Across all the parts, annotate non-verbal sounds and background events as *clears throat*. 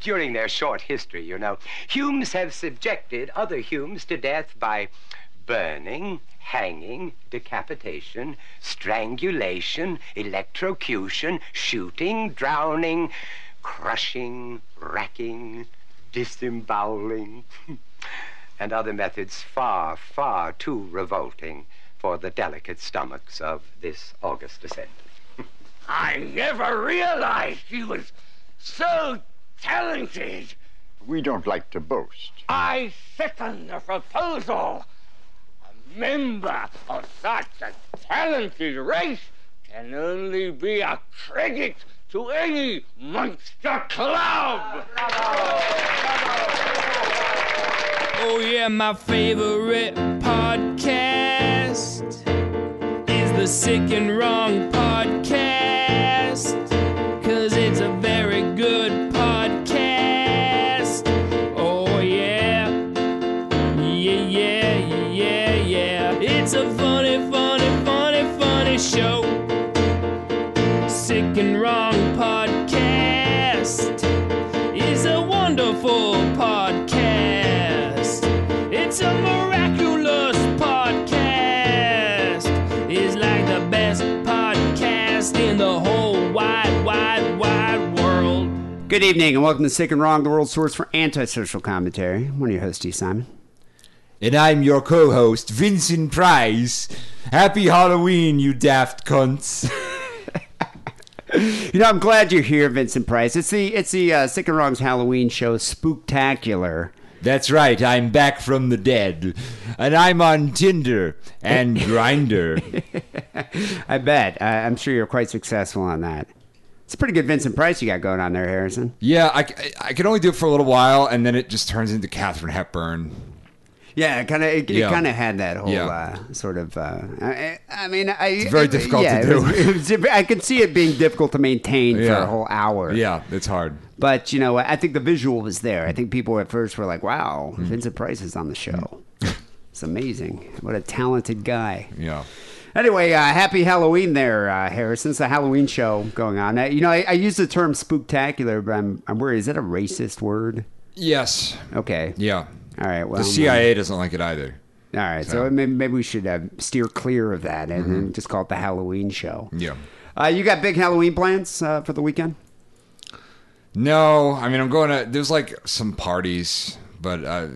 during their short history, you know, Humes have subjected other Humes to death by burning, hanging, decapitation, strangulation, electrocution, shooting, drowning, crushing, racking, disemboweling, *laughs* and other methods far, far too revolting for the delicate stomachs of this august descendant. *laughs* I never realized he was so talented. We don't like to boast. I second the proposal. A member of such a talented race can only be a credit to any monster club. Oh yeah, my favorite podcast is the Sick and Wrong podcast. Good evening and welcome to Sick and Wrong, the world source for antisocial commentary. I'm one of your hosts, Steve Simon. And I'm your co host, Vincent Price. Happy Halloween, you daft cunts. *laughs* You know, I'm glad you're here, Vincent Price. It's the it's the uh, Sick and Wrong's Halloween show, Spooktacular. That's right, I'm back from the dead. And I'm on Tinder and *laughs* Grindr. I bet. Uh, I'm sure you're quite successful on that. It's a pretty good Vincent Price you got going on there, Harrison. Yeah, I, I can only do it for a little while, and then it just turns into Katharine Hepburn. Yeah, kind of. It, Yeah. kind of had that whole Yeah. uh, sort of. Uh, I, I mean, I, it's very difficult yeah, to it was- it was- *laughs* I could see it being difficult to maintain for a whole hour. Yeah, it's hard. But you know, I think the visual was there. I think people at first were like, "Wow, Hmm. Vincent Price is on the show. *laughs* it's amazing. What a talented guy." Yeah. Anyway, uh, happy Halloween there, uh, Harrison. It's a Halloween show going on. Uh, you know, I, I use the term spooktacular, but I'm, I'm worried. Is that a racist word? Yes. Okay. Yeah. All right. Well, The CIA doesn't like it either. All right. So, So- Mm-hmm. maybe, maybe we should uh, steer clear of that and, and just call it the Halloween show. Yeah. Uh, you got big Halloween plans uh, for the weekend? No, I mean I'm going to. There's like some parties, but uh,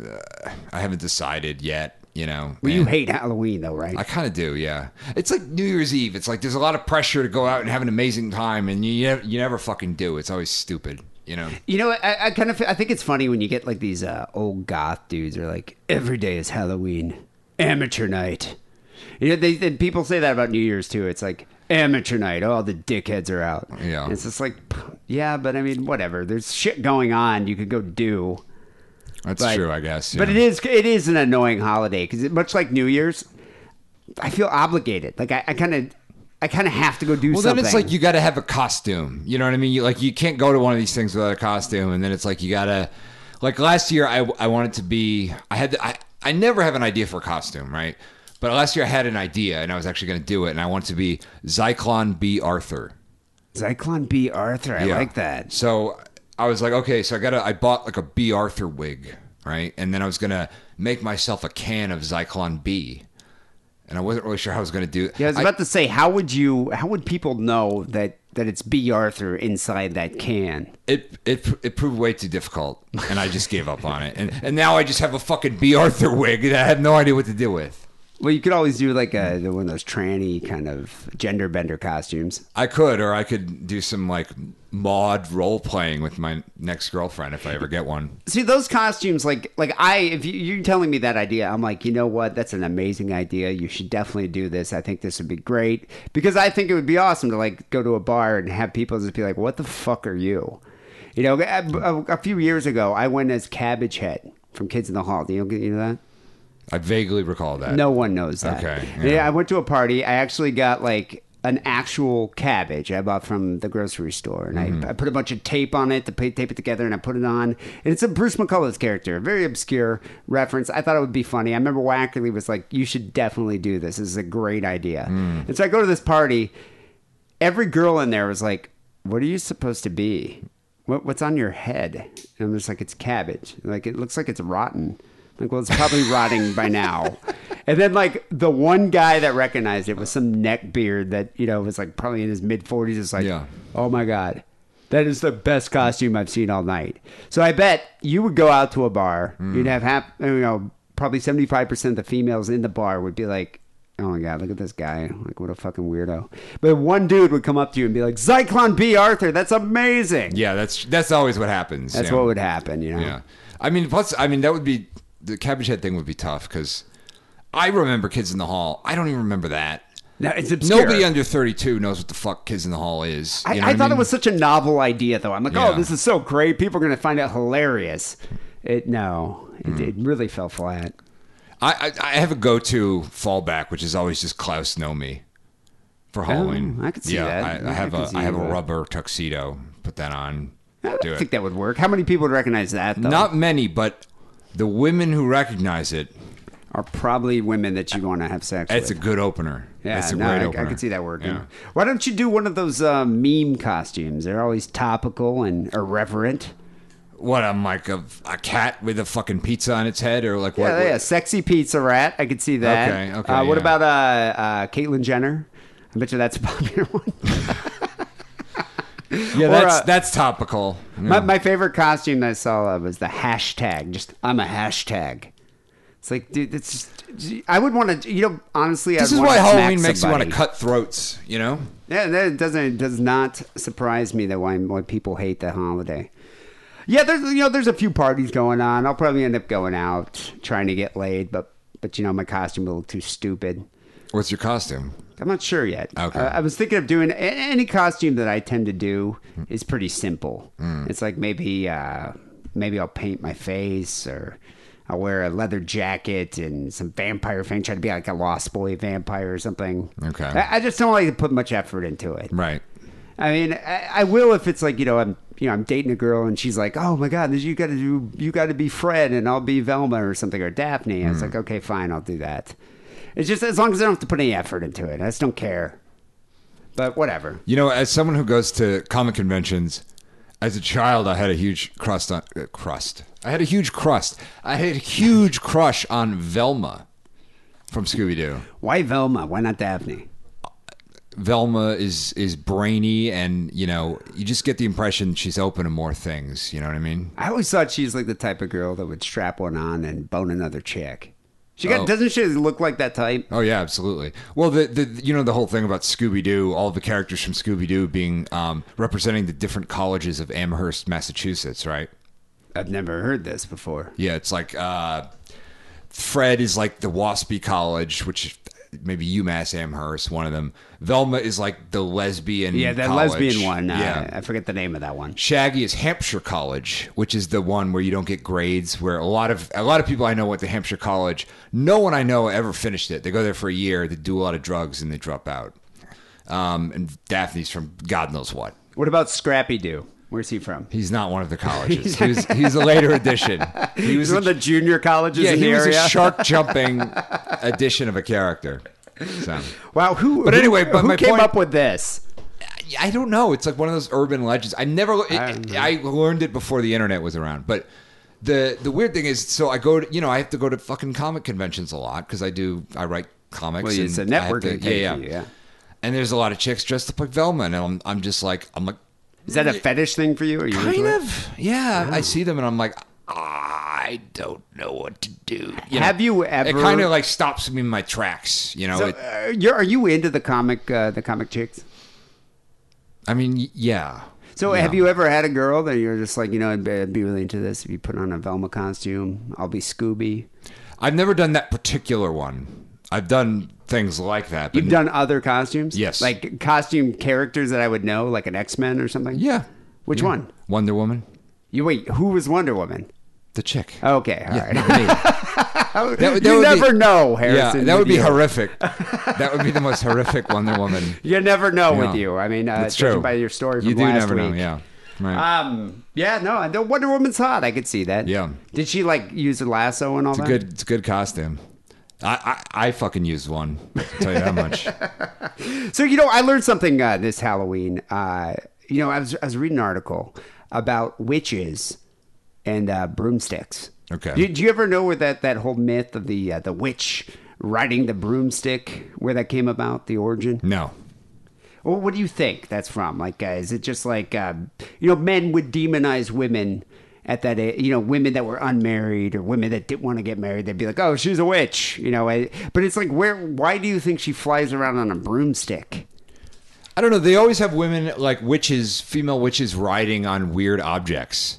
I haven't decided yet. You know, Well, you hate Halloween, though, right? I kind of do. Yeah, it's like New Year's Eve. It's like there's a lot of pressure to go out and have an amazing time, and you never, you never fucking do. It's always stupid. You know. You know, I, I kind of I think it's funny when you get like these uh, old goth dudes are like, every day is Halloween, amateur night. You know, they, they people say that about New Year's too. It's like amateur night. All the dickheads are out. Yeah. And it's just like, yeah, but I mean, whatever. There's shit going on. You could go do. That's But- true, I guess. But it is it is an annoying holiday because much like New Year's, I feel obligated. Like I kind of I kind of have to go do Well, something. Well, then it's like you got to have a costume. You know what I mean? You like you can't go to one of these things without a costume, and then it's like you gotta. Like last year, I I wanted to be. I had I I never have an idea for a costume, right? But last year I had an idea, and I was actually going to do it, and I wanted to be Zyklon Bea Arthur. Zyklon Bea Arthur. I Yeah. like that. So I was like, okay, so I got to I bought like a Bea Arthur wig, right? And then I was gonna make myself a can of Zyklon B, and I wasn't really sure how I was gonna do it. Yeah, I was about to say, how would you? How would people know that that it's Bea Arthur inside that can? it it it proved way too difficult, and I just gave up on it. And and now I just have a fucking Bea Arthur wig that I have no idea what to do with. Well, you could always do like a one of those tranny kind of gender bender costumes. I could, or I could do some like mod role playing with my next girlfriend if I ever get one. See those costumes, like like I, if you, you're telling me that idea, I'm like, you know what? That's an amazing idea. You should definitely do this. I think this would be great because I think it would be awesome to like go to a bar and have people just be like, "What the fuck are you?" You know, a, a, a few years ago, I went as Cabbage Head from Kids in the Hall. Do you you know that? I vaguely recall that. No one knows that. Okay, Yeah. yeah. I went to a party. I actually got like an actual cabbage I bought from the grocery store, and Mm-hmm. I, I put a bunch of tape on it to tape it together, and I put it on. And it's a Bruce McCulloch's character, a very obscure reference. I thought it would be funny. I remember Wackerly was like, "You should definitely do this. This is a great idea." Mm. And so I go to this party. Every girl in there was like, "What are you supposed to be?" what, what's on your head? And I'm just like, it's cabbage. Like, it looks like it's rotten. Like, well, it's probably rotting by now. And then, like, the one guy that recognized it was some neck beard that, you know, was like probably in his mid 40s. It's like, Yeah. oh my God, that is the best costume I've seen all night. So I bet you would go out to a bar, hmm. you'd have half, you know, probably 75% of the females in the bar would be like, oh my God, look at this guy. Like, what a fucking weirdo. But one dude would come up to you and be like, Zyklon Bea Arthur, that's amazing. Yeah, that's that's always what happens. That's what would happen, you know? Yeah, I mean, plus, I mean, that would be the cabbage head thing would be tough because I remember Kids in the Hall. I don't even remember that. No, it's obscure. Nobody under thirty-two knows what the fuck Kids in the Hall is. I, I thought mean? it was such a novel idea, though. I'm like, Yeah. oh, this is so great. People are going to find it hilarious. It no, it, Hmm. it really fell flat. I, I I have a go-to fallback, which is always just Klaus Nomi for Halloween. Oh, I could see yeah, that. I, I I have could a I have a rubber tuxedo. Put that on. I Do think that would work. How many people would recognize that? Though? Not many, but the women who recognize it, are probably women that you want to have sex with. it's a good opener. yeah, it's a no, great I, opener. I could see that working. Yeah. Why don't you do one of those uh, meme costumes? They're always topical and irreverent. What I'm like a, a cat with a fucking pizza on its head, or like what? yeah, what- yeah, sexy pizza rat. I could see that. Okay, okay, Uh, what yeah. about uh, uh, Caitlyn Jenner? I bet you that's a *laughs* popular one. Yeah, Or, that's uh, that's topical. My, my favorite costume that I saw was the hashtag. Just I'm a hashtag. It's like, dude, it's just. I would want to, you know, honestly. This I'd is why Halloween makes you want to cut throats. You know. Yeah, that doesn't. It does not surprise me that why why people hate the holiday. Yeah, there's you know there's a few parties going on. I'll probably end up going out trying to get laid, but but you know my costume will look too stupid. What's your costume? I'm not sure yet. Okay. Uh, I was thinking of doing any costume that I tend to do is pretty simple. Hmm. It's like maybe uh, maybe I'll paint my face or I'll wear a leather jacket and some vampire thing, try to be like a lost boy vampire or something. Okay. I, I just don't like to put much effort into it. Right. I mean, I, I will if it's like you know I'm you know I'm dating a girl and she's like, oh my god, you got to do you got to be Fred and I'll be Velma or something or Daphne. I was like, okay, fine, I'll do that. It's just as long as I don't have to put any effort into it. I just don't care. But whatever. You know, as someone who goes to comic conventions, as a child, I had a huge crust on uh, crust. I had a huge crust. I had a huge crush on Velma from Scooby Doo. Why Velma? Why not Daphne? Velma is is brainy, and you know, you just get the impression she's open to more things. You know what I mean? I always thought she's like the type of girl that would strap one on and bone another chick. She got Oh. doesn't she look like that type? Oh yeah, absolutely. Well, the, the you know the whole thing about Scooby Doo, all the characters from Scooby Doo being um, representing the different colleges of Amherst, Massachusetts, right? I've never heard this before. Yeah, it's like uh, Fred is like the Waspy College, which maybe UMass Amherst, one of them. Velma is like the lesbian. Yeah, that college. lesbian one. Uh, yeah. I forget the name of that one. Shaggy is Hampshire College, which is the one where you don't get grades. Where a lot of a lot of people I know went to Hampshire College. No one I know ever finished it. They go there for a year, they do a lot of drugs, and they drop out. Um, and Daphne's from God knows what. What about Scrappy Doo? Where's he from? He's not one of the *laughs* colleges. he was, he's a later edition. *laughs* He was He's one of the junior colleges yeah, in the he was area. a *laughs* shark jumping edition of a character. So. Wow, who? But who- anyway, but who came point- up with this? I don't know. It's like one of those urban legends. I never. It, I learned it before the internet was around. But the the weird thing is, so I go to you know I have to go to fucking comic conventions a lot because I do I write comics. Well, it's a and I networking to- yeah, yeah, yeah. And there's a lot of chicks dressed up like Velma, and I'm I'm just like I'm like Is that a fetish thing for you? Are you kind of yeah. I see them and I'm like I don't know what to do. You Have you ever? It kind of like stops me in my tracks. You know. So, It- uh, you're, are you into the comic, uh, the comic chicks? I mean, yeah. So, Yeah. have you ever had a girl that you're just like, you know, I'd be really into this if you put on a Velma costume? I'll be Scooby. I've never done that particular one. I've done things like that. But You've done other costumes, Yes. like costume characters that I would know, like an X Men or something. Yeah. Which Yeah. one? Wonder Woman. You wait. Who was Wonder Woman? The chick. Okay, all Yeah, right. That, *laughs* that you would never be, know, Yeah, that would be you. horrific. *laughs* that would be the most horrific Wonder Woman. You never know with Yeah. you. I mean, uh, true. by your story from you do never know. Yeah. Right. Um. Yeah. No. The Wonder Woman's hot. I could see that. Yeah. Did she like use a lasso and all it's a that? good. It's a good costume. I, I I fucking used one. I'll tell you that much. *laughs* So you know, I learned something uh, this Halloween. Uh, you know, I was I was reading an article about witches and uh, broomsticks. Okay. Did you ever know where that, that whole myth of the uh, the witch riding the broomstick where that came about, the origin? No. Well, what do you think that's from? Like, uh, is it just like uh, you know, men would demonize women at that, a- you know, women that were unmarried or women that didn't want to get married? They'd be like, "Oh, she's a witch," you know. I, but it's like, where? Why do you think she flies around on a broomstick? I don't know. They always have women like witches, female witches riding on weird objects.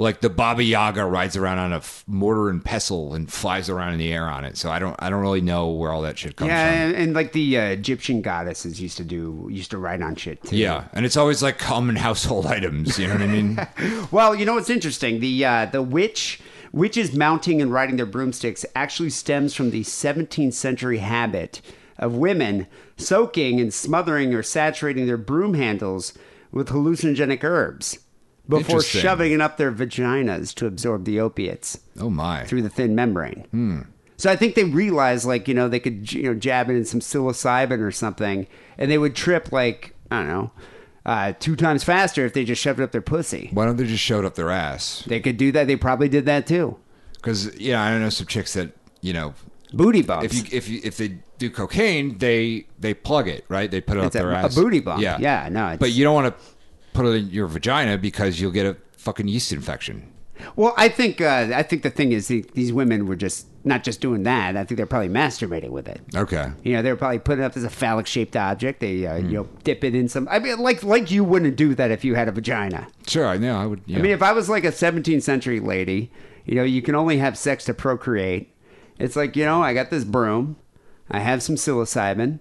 Like the Baba Yaga rides around on a f- mortar and pestle and flies around in the air on it. So I don't, I don't really know where all that shit comes yeah, from. and, and like the uh, Egyptian goddesses used to do, used to ride on shit too. Yeah, and it's always like common *laughs* household items. You know what I mean? *laughs* Well, you know what's interesting? The uh, the witch witches mounting and riding their broomsticks actually stems from the 17th century habit of women soaking and smothering or saturating their broom handles with hallucinogenic herbs before shoving it up their vaginas to absorb the opiates Oh my! through the thin membrane. Hmm. So I think they realized, like, you know, they could, you know, jab it in some psilocybin or something, and they would trip, like, I don't know, uh, two times faster if they just shoved up their pussy. Why don't they just show it up their ass? They could do that. They probably did that too. Because yeah, I know some chicks that you know Booty bumps. if you if you if they do cocaine, they they plug it right. They put it It's up a- their ass. a booty bump. Yeah, Yeah, no, it's- But you don't want to put it in your vagina because you'll get a fucking yeast infection. well, I think uh, I think the thing is the, these women were just not just doing that. I think they're probably masturbating with it. Okay. You know, they were probably putting it up as a phallic shaped object. They uh, Hmm. you know dip it in some. I mean, like like you wouldn't do that if you had a vagina. Sure, I know. I would. Yeah. I mean, if I was like a 17th century lady, you know, you can only have sex to procreate. It's like, you know, I got this broom, I have some psilocybin,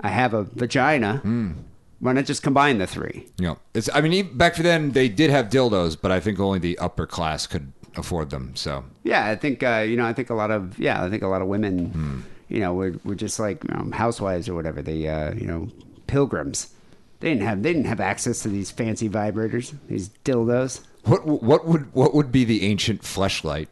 I have a vagina. Hmm. Why not just combine the three? know, it's. I mean, even back for then they did have dildos, but I think only the upper class could afford them. So Yeah, I think uh, you know, I think a lot of yeah, I think a lot of women, Hmm. you know, were, were just like you know, housewives or whatever. They uh, you know, pilgrims. They didn't have they didn't have access to these fancy vibrators, these dildos. What what would what would be the ancient fleshlight?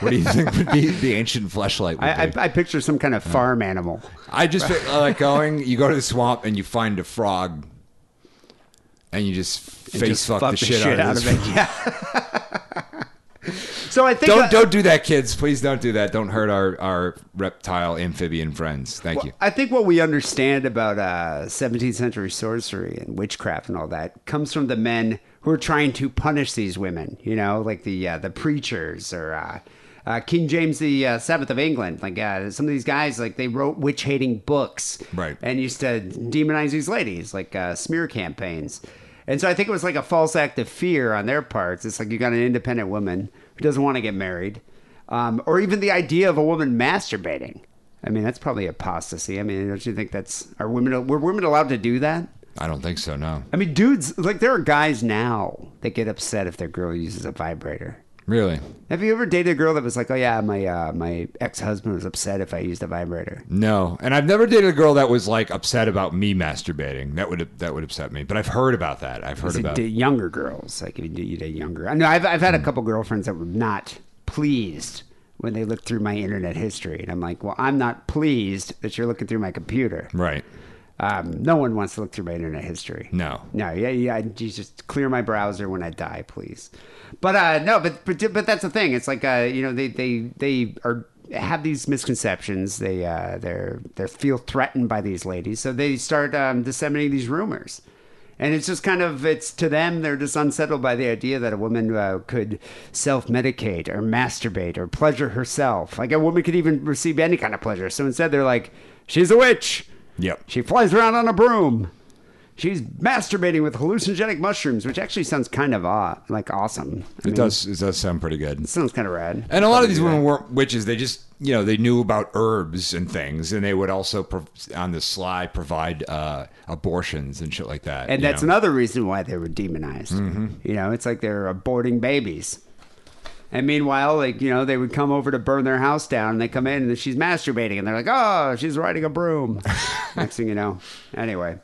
what do you think would be the ancient fleshlight? Would I, I? I picture some kind of farm animal. I just like going. You go to the swamp and you find a frog, and you just face Just fuck, the, shit, out, of this. it. Yeah. *laughs* so I think Don't uh, don't do that, kids. Please don't do that. Don't hurt our our reptile amphibian friends. Thank you. I think what we understand about uh, 17th century sorcery and witchcraft and all that comes from the men who are trying to punish these women. You know, like the uh, the preachers or uh, uh, King James the uh, Seventh of England. Like uh, some of these guys, like they wrote witch hating books, Right. And used to demonize these ladies, like uh, smear campaigns. And so I think it was like a false act of fear on their parts. It's like you got an independent woman who doesn't want to get married, um, or even the idea of a woman masturbating. I mean, that's probably apostasy. I mean, don't you think that's are women were women allowed to do that? I don't think so. No, I mean, dudes like there are guys now that get upset if their girl uses a vibrator. really. Have you ever dated a girl that was like, "Oh yeah, my uh, my ex husband was upset if I used a vibrator"? No, and I've never dated a girl that was like upset about me masturbating. That would that would upset me. But I've heard about that. I've heard about. younger girls? Like if you, you date younger. I know I've I've had a couple girlfriends that were not pleased when they looked through my internet history, and I'm like, well, I'm not pleased that you're looking through my computer. Right. Um, no one wants to look through my internet history. No. No, yeah, yeah. You just clear my browser when I die, please. But uh, no, but but but that's the thing. It's like uh, you know, they they they are have these misconceptions. They uh, they're they feel threatened by these ladies, so they start um, disseminating these rumors. And it's just kind of it's to them they're just unsettled by the idea that a woman uh, could self-medicate or masturbate or pleasure herself. Like a woman could even receive any kind of pleasure. So instead they're like, she's a witch. Yep. She flies around on a broom. She's masturbating with hallucinogenic mushrooms, which actually sounds kind of uh, like awesome. I It does. It does sound pretty good. It sounds kind of rad. And a lot of these women weren't witches. They just, you know, they knew about herbs and things, and they would also, prov- on the sly, provide uh, abortions and shit like that. And that's know? another reason why they were demonized. You know, it's like they're aborting babies. And meanwhile, like, you know, they would come over to burn their house down and they come in and she's masturbating and they're like, oh, she's riding a broom. *laughs* Next thing you know. Anyway.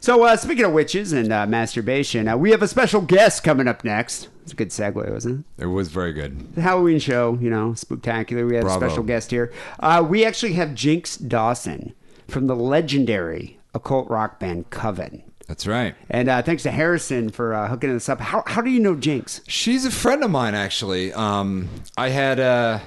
So, uh, speaking of witches and uh, masturbation, uh, we have a special guest coming up next. It's a good segue, wasn't it? It was very good. the Halloween show, you know, spectacular. We have Bravo. a special guest here. Uh, we actually have Jinx Dawson from the legendary occult rock band Coven. That's right. And uh, thanks to Harrison for uh, hooking us up. How, how do you know Jinx? She's a friend of mine, actually. Um, I had a,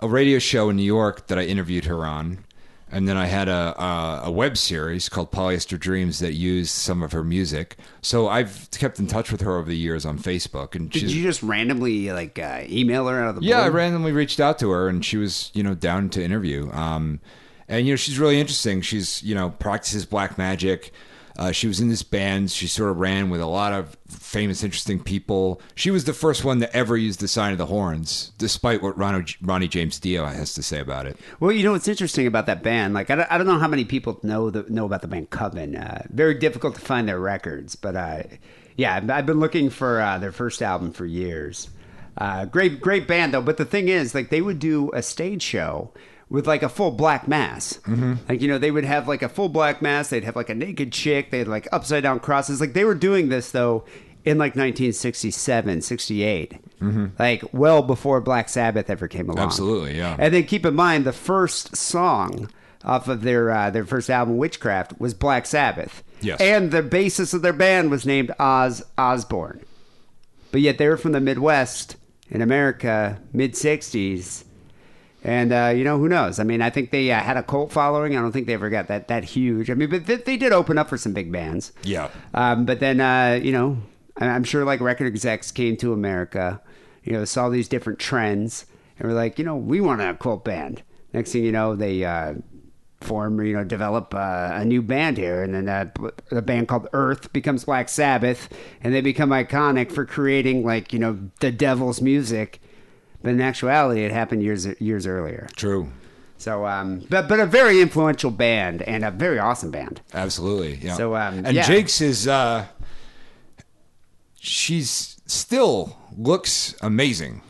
a radio show in New York that I interviewed her on, and then I had a, a, a web series called Polyester Dreams that used some of her music. So I've kept in touch with her over the years on Facebook, and Did she's you just randomly like uh, email her out of the yeah, I randomly reached out to her, and she was you know down to interview. Um, and you know she's really interesting. She's you know practices black magic. Uh, she was in this band. She sort of ran with a lot of famous, interesting people. She was the first one to ever use the sign of the horns, despite what Ronnie, Ronnie James Dio has to say about it. Well, you know what's interesting about that band? Like, I don't, I don't know how many people know the, know about the band Coven. Uh, very difficult to find their records, but uh, yeah, I've, been looking for uh, their first album for years. Uh, great, great band though. But the thing is, like, they would do a stage show with like a full black mass. Mm-hmm. Like, you know, they would have like a full black mass. They'd have like a naked chick. They had like upside down crosses. Like, they were doing this though in like 1967, 68. Like, well before Black Sabbath ever came along. Absolutely, yeah. And then keep in mind the first song off of their uh, their first album, Witchcraft, was Black Sabbath. Yes. And the bassist of their band was named Oz Osborne. But yet they were from the Midwest in America, mid '60s. And uh, you know who knows? I mean, I think they uh, had a cult following. I don't think they ever got that that huge. I mean, but they, they did open up for some big bands. Yeah. Um, but then, uh, you know, I'm sure like record execs came to America, you know, saw these different trends and were like, you know, we want a cult band. Next thing you know, they uh, form, you know, develop uh, a new band here. And then uh, a band called Earth becomes Black Sabbath. And they become iconic for creating like, you know, the devil's music. But in actuality, it happened years years earlier. True. So, um, but but a very influential band and a very awesome band. Absolutely. Yeah. So, um, and yeah. Jinx is uh she's still looks amazing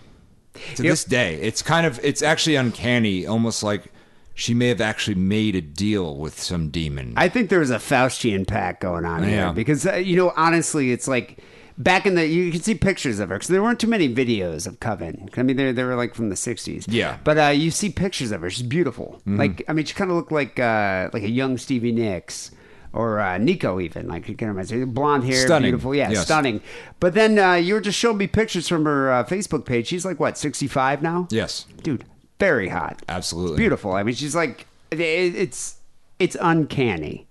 to Yep. this day. It's kind of it's actually uncanny, almost like she may have actually made a deal with some demon. I think there was a Faustian pact going on here because uh, you know honestly, it's like back in the you can see pictures of her because there weren't too many videos of Coven. I mean, they they were like from the '60s. Yeah. Mm-hmm. but uh, you see pictures of her. She's beautiful. Like I mean, she kind of looked like uh, like a young Stevie Nicks. Or uh, Nico, even like you can imagine, blonde hair, Stunning. beautiful, yeah, Yes. stunning. But then uh, you were just showing me pictures from her uh, Facebook page. She's like what, sixty-five now? yes. dude, very hot. Absolutely. beautiful. I mean, she's like, it, it's it's uncanny.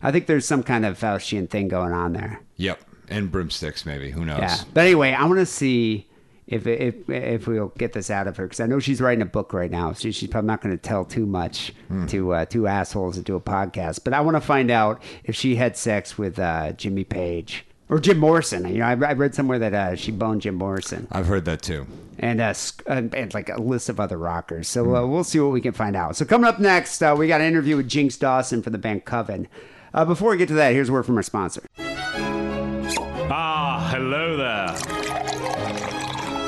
I think there's some kind of Faustian thing going on there. Yep. And broomsticks maybe. Who knows? Yeah. But anyway, I want to see if if if we'll get this out of her because I know she's writing a book right now, so she's probably not going to tell too much to uh, two assholes that do a podcast. But I want to find out if she had sex with uh, Jimmy Page. Or Jim Morrison. You know, I, I read somewhere that uh, she boned Jim Morrison I've heard that too. and, uh, and, and like a list of other rockers. So uh, we'll see what we can find out. So coming up next, uh, we got an interview with Jinx Dawson for the band Coven. Uh, before we get to that, here's a word from our sponsor. Hello there.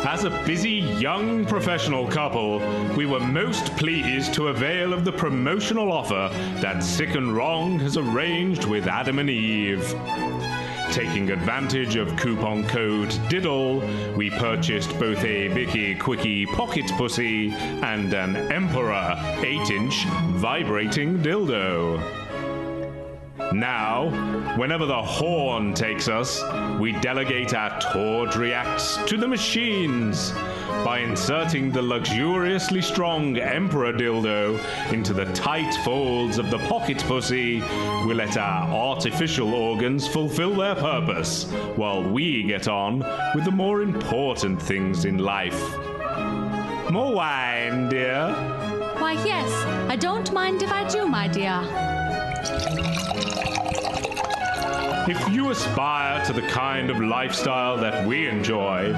As a busy young professional couple, we were most pleased to avail of the promotional offer that Sick and Wrong has arranged with Adam and Eve. Taking advantage of coupon code DIDDLE, we purchased both a Vicky Quickie Pocket Pussy and an Emperor 8 inch vibrating dildo. Now, whenever the horn takes us, we delegate our tawdry acts to the machines. By inserting the luxuriously strong Emperor dildo into the tight folds of the pocket pussy, we let our artificial organs fulfill their purpose, while we get on with the more important things in life. More wine, dear. Why, yes, I don't mind if I do, my dear. If you aspire to the kind of lifestyle that we enjoy,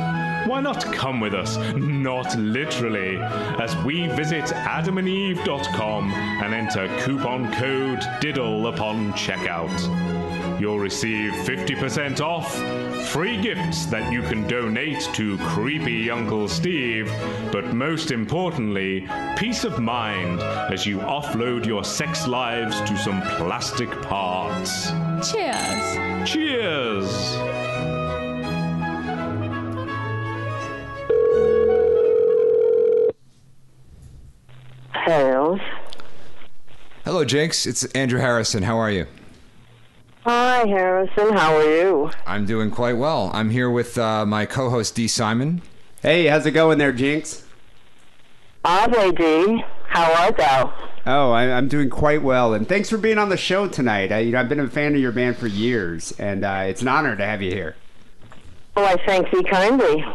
why not come with us, not literally, as we visit adamandeve.com and enter coupon code DIDDLE upon checkout. You'll receive 50% off, free gifts that you can donate to creepy Uncle Steve, but most importantly, peace of mind as you offload your sex lives to some plastic parts. Cheers. Cheers! Sales. Hello, Jinx. It's Andrew Harrison. How are you? Hi, Harrison. How are you? I'm doing quite well. I'm here with uh, my co-host D. Simon. Hey, how's it going there, Jinx? Ave D. How art thou? Oh, I, I'm doing quite well, and thanks for being on the show tonight. I, you know, I've been a fan of your band for years, and uh, it's an honor to have you here. Oh, I thank thee kindly.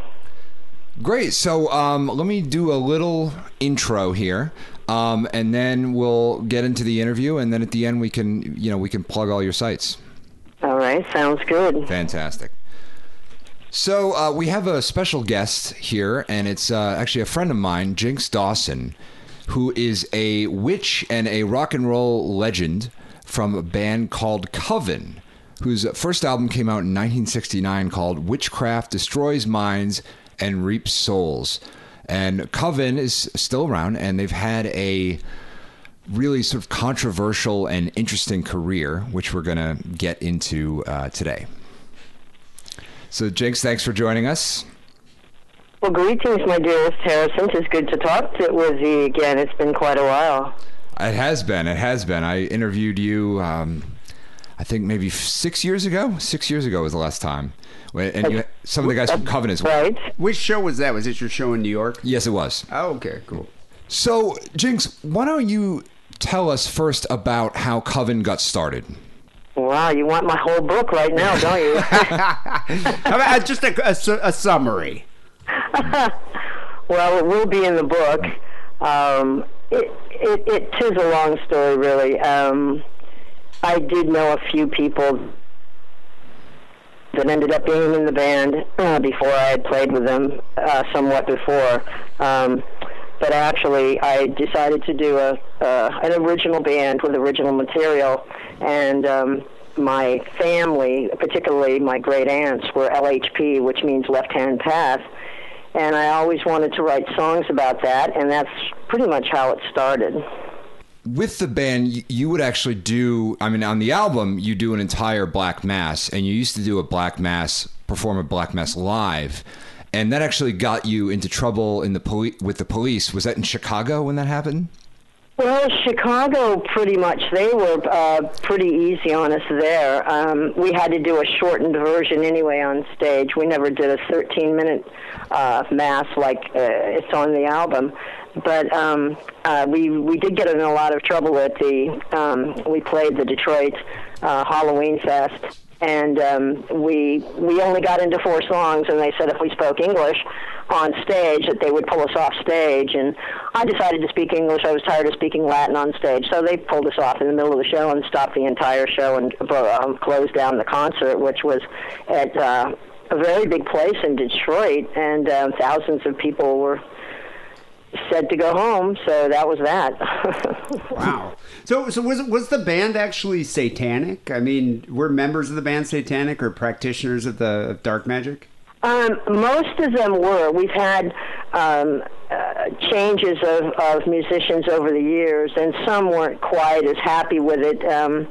Great. So um, let me do a little intro here, um, and then we'll get into the interview, and then at the end we can, you know, we can plug all your sites. All right, sounds good. Fantastic. So uh, we have a special guest here, and it's uh, actually a friend of mine, Jinx Dawson, who is a witch and a rock and roll legend from a band called Coven, whose first album came out in 1969 called Witchcraft Destroys Minds and Reaps Souls. And Coven is still around, and they've had a really sort of controversial and interesting career, which we're going to get into uh, today. So, Jinx, thanks for joining us. Well, greetings, my dearest Harrison. It's good to talk to, with you again. It's been quite a while. It has been. It has been. I interviewed you, um, I think maybe six years ago. Six years ago was the last time. And you, some of the guys from Coven as well. Right? Which show was that? Was it your show in New York? Yes, it was. Oh, okay, cool. So, Jinx, why don't you tell us first about how Coven got started? Wow, you want my whole book right now, don't you? *laughs* How about uh, just a, a a summary? *laughs* well, it will be in the book. Um, it, it, it is a long story, really. Um, I did know a few people that ended up being in the band uh, before I had played with them uh, somewhat before. Um, but actually, I decided to do a uh, an original band with original material, and um, my family, particularly my great aunts, were LHP, which means left hand path. And I always wanted to write songs about that, and that's pretty much how it started. With the band, you, would actually do, I mean, on the album, you do an entire Black Mass, and you used to do a Black Mass, perform a Black Mass live. And that actually got you into trouble in the poli- with the police. Was that in Chicago when that happened? Well, Chicago, pretty much, they were uh, pretty easy on us there. Um, we had to do a shortened version anyway on stage. We never did a 13 minute uh, mass like uh, it's on the album. But um, uh, we we did get in a lot of trouble at the um, we played the Detroit uh, Halloween Fest, and um, we we only got into four songs, and they said if we spoke English on stage that they would pull us off stage. And I decided to speak English. I was tired of speaking Latin on stage, so they pulled us off in the middle of the show and stopped the entire show and um, closed down the concert, which was at uh, a very big place in Detroit, and uh, thousands of people were said to go home. So that was that. *laughs* Wow. So, so was was the band actually satanic? I mean, were members of the band satanic or practitioners of the of dark magic? Um, most of them were. We've had um, uh, changes of, of musicians over the years, and some weren't quite as happy with it. Um,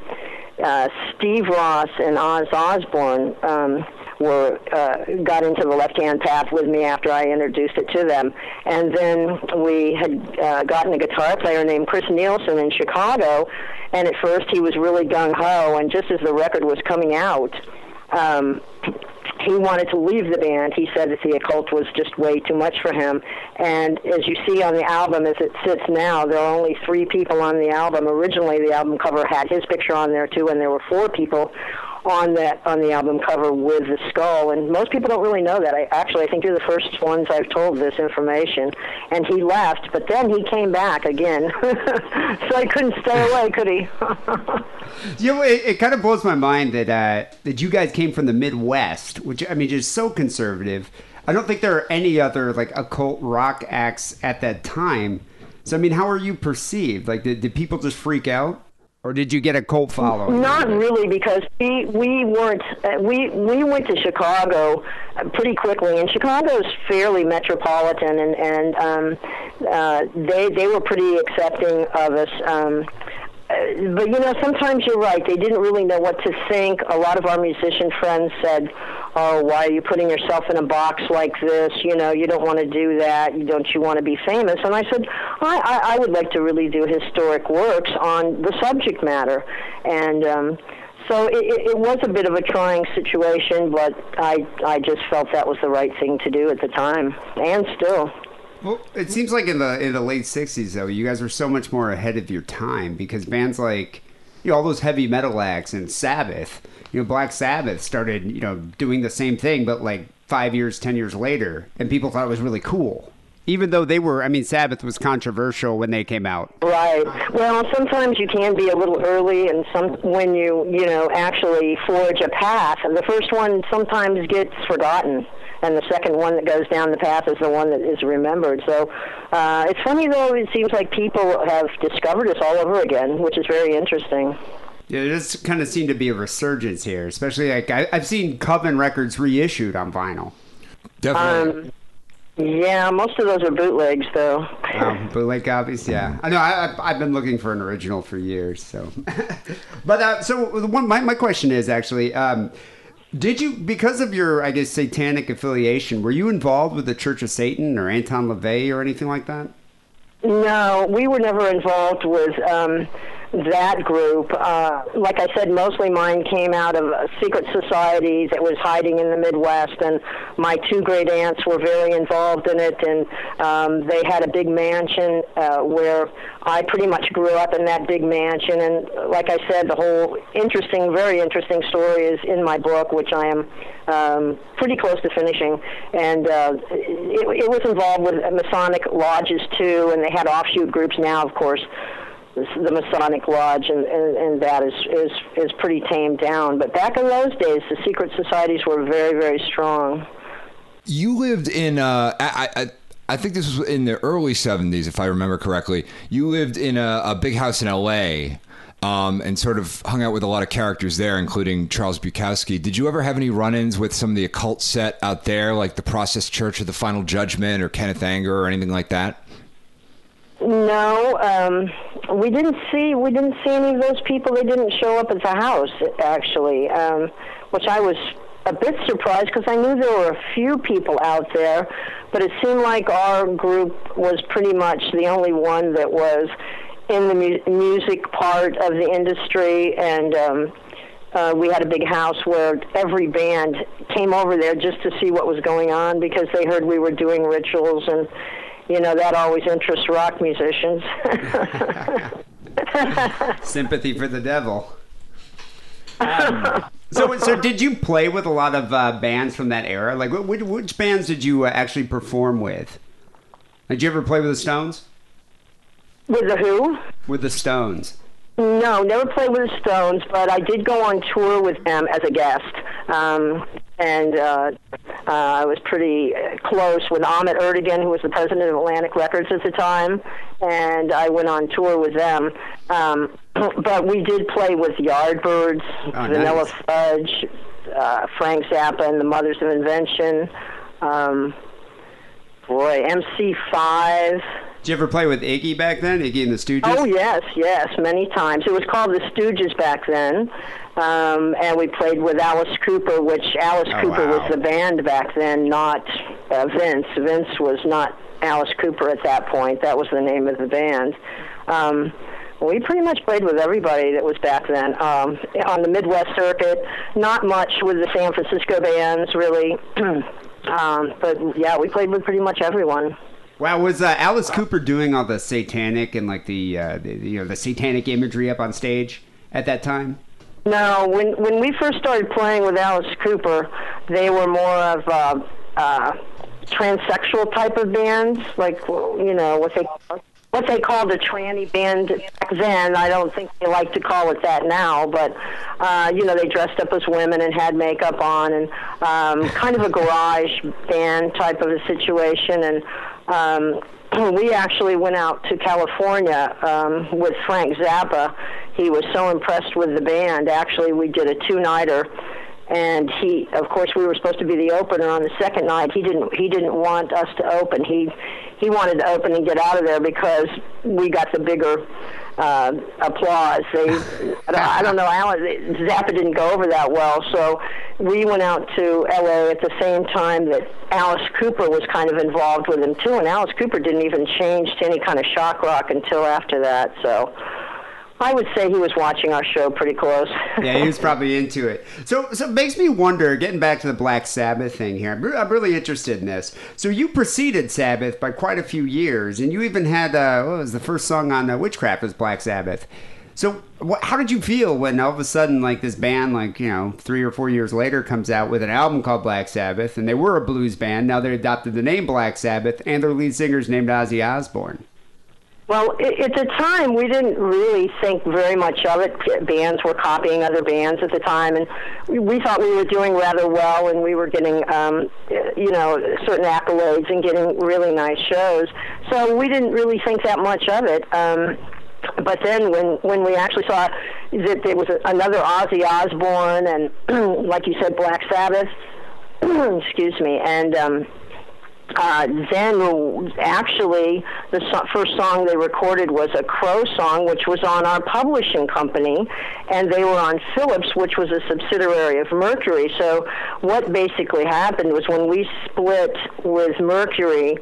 uh, Steve Ross and Oz Osborne um, were uh, got into the left-hand path with me after I introduced it to them, and then we had uh, gotten a guitar player named Chris Nielsen in Chicago, and at first he was really gung ho, and just as the record was coming out. Um, he wanted to leave the band. He said that the occult was just way too much for him. And as you see on the album, as it sits now, there are only three people on the album. Originally, the album cover had his picture on there too, and there were four people on that on the album cover with the skull. And most people don't really know that. I actually I think you're the first ones I've told this information. And he left, but then he came back again, *laughs* so he couldn't stay away, could he? *laughs* You know, it, it kind of blows my mind that uh, that you guys came from the Midwest, which I mean, just so conservative. I don't think there are any other like occult rock acts at that time. So I mean, how are you perceived? Like, did, did people just freak out, or did you get a cult following? Not really, because we we weren't uh, we we went to Chicago uh, pretty quickly, and Chicago's fairly metropolitan, and and um, uh, they they were pretty accepting of us. Um, uh, but you know, sometimes you're right. They didn't really know what to think. A lot of our musician friends said, "Oh, why are you putting yourself in a box like this? You know, you don't want to do that. Don't you want to be famous?" And I said, I, I, "I would like to really do historic works on the subject matter." And um, so it it was a bit of a trying situation, but I I just felt that was the right thing to do at the time, and still. Well, it seems like in the in the late '60s, though, you guys were so much more ahead of your time because bands like you know all those heavy metal acts and Sabbath, you know, Black Sabbath started you know doing the same thing, but like five years, ten years later, and people thought it was really cool. Even though they were, I mean, Sabbath was controversial when they came out. Right. Well, sometimes you can be a little early, and some when you you know actually forge a path. The first one sometimes gets forgotten, and the second one that goes down the path is the one that is remembered. So uh, it's funny though. It seems like people have discovered us all over again, which is very interesting. Yeah, there does kind of seem to be a resurgence here, especially like I, I've seen Coven records reissued on vinyl. Definitely. Um, yeah, most of those are bootlegs, though. Um, bootleg copies, yeah. I know. I, I've, I've been looking for an original for years. So, *laughs* but uh, so the one my my question is actually, um, did you because of your I guess satanic affiliation, were you involved with the Church of Satan or Anton LaVey or anything like that? No, we were never involved with um, that group. Uh, like I said, mostly mine came out of a secret society that was hiding in the Midwest, and my two great aunts were very involved in it, and um, they had a big mansion uh, where I pretty much grew up in that big mansion. And like I said, the whole interesting, very interesting story is in my book, which I am um, pretty close to finishing. And uh, it, it was involved with Masonic lodges too, and they had offshoot groups now, of course the Masonic Lodge, and, and, and that is, is is pretty tamed down. But back in those days, the secret societies were very, very strong. You lived in uh, I, I I think this was in the early '70s, if I remember correctly. You lived in a, a big house in L.A. Um, and sort of hung out with a lot of characters there, including Charles Bukowski. Did you ever have any run-ins with some of the occult set out there, like the Process Church of the Final Judgment or Kenneth Anger or anything like that? No, um, we didn't see we didn't see any of those people. They didn't show up at the house actually, um, which I was a bit surprised because I knew there were a few people out there, but it seemed like our group was pretty much the only one that was in the mu- music part of the industry and. Um, uh, we had a big house where every band came over there just to see what was going on because they heard we were doing rituals and you know that always interests rock musicians. *laughs* Sympathy for the devil. *laughs* Um, so, so did you play with a lot of uh, bands from that era? Like, which, which bands did you uh, actually perform with? Did you ever play with the Stones? With the Who? With the Stones. No, never played with the Stones, but I did go on tour with them as a guest. Um, and uh, uh, I was pretty close with Ahmet Ertegun, who was the president of Atlantic Records at the time, and I went on tour with them. Um, *clears throat* but we did play with Yardbirds, Oh, Vanilla nice. Fudge, uh, Frank Zappa, and the Mothers of Invention. Um, boy, MC5. Did you ever play with Iggy back then? Iggy and the Stooges? Oh yes, yes, many times. It was called the Stooges back then, um, and we played with Alice Cooper, which Alice Oh, Cooper wow. was the band back then, not uh, Vince. Vince was not Alice Cooper at that point. That was the name of the band. Um, we pretty much played with everybody that was back then um, on the Midwest circuit. Not much with the San Francisco bands, really. *clears throat* um, but yeah, we played with pretty much everyone. Wow, was uh, Alice Cooper doing all the satanic and like the, uh, the you know the satanic imagery up on stage at that time? No, when when we first started playing with Alice Cooper, they were more of uh, uh, transsexual type of bands, like you know what they what they called a tranny band back then. I don't think they like to call it that now, but uh, you know they dressed up as women and had makeup on, and um, kind of a garage band type of a situation, and. Um, we actually went out to California um, with Frank Zappa. He was so impressed with the band. Actually, we did a two-nighter, and he, of course, we were supposed to be the opener on the second night. He didn't. He didn't want us to open. He he wanted to open and get out of there because we got the bigger uh, applause. They, I don't- I don't know, Alan, Zappa didn't go over that well, so we went out to LA at the same time that Alice Cooper was kind of involved with him too, and Alice Cooper didn't even change to any kind of shock rock until after that. So I would say he was watching our show pretty close. *laughs* yeah, he was probably into it. So, so it makes me wonder. Getting back to the Black Sabbath thing here, I'm, re- I'm really interested in this. So, you preceded Sabbath by quite a few years, and you even had uh, what was the first song on uh, Witchcraft was Black Sabbath. So, wh- how did you feel when all of a sudden, like this band, like you know, three or four years later, comes out with an album called Black Sabbath, and they were a blues band. Now they adopted the name Black Sabbath, and their lead singer's named Ozzy Osbourne. Well, at the time, we didn't really think very much of it. Bands were copying other bands at the time, and we, thought we were doing rather well, and we were getting, um, you know, certain accolades and getting really nice shows. So we didn't really think that much of it. Um, but then when when we actually saw that there was another Ozzy Osbourne and, *clears throat* like you said, Black Sabbath, *clears throat* excuse me, and um, uh, then actually the so- first song they recorded was a crow song which was on our publishing company and they were on Philips which was a subsidiary of mercury so what basically happened was when we split with mercury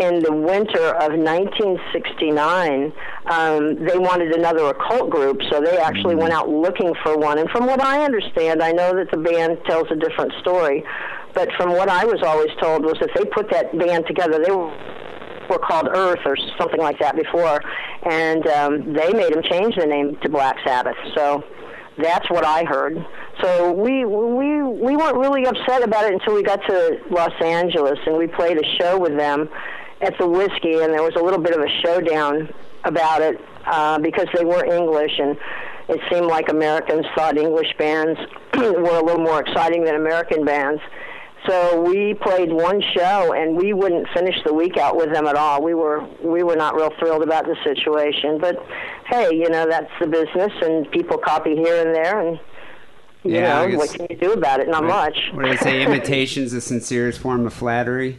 in the winter of 1969, um, they wanted another occult group, so they actually went out looking for one. And from what I understand, I know that the band tells a different story, but from what I was always told was that they put that band together, they were were called Earth or something like that before, and um, they made them change the name to Black Sabbath. So that's what I heard. So we we we weren't really upset about it until we got to Los Angeles and we played a show with them at the Whisky, and there was a little bit of a showdown about it uh, because they were English and. It seemed like Americans thought English bands *clears throat* were a little more exciting than American bands. So we played one show, and we wouldn't finish the week out with them at all. We were we were not real thrilled about the situation, but hey, you know that's the business, and people copy here and there, and you Yeah, know what can you do about it? Not much. What do they say? *laughs* Imitation's the sincerest form of flattery.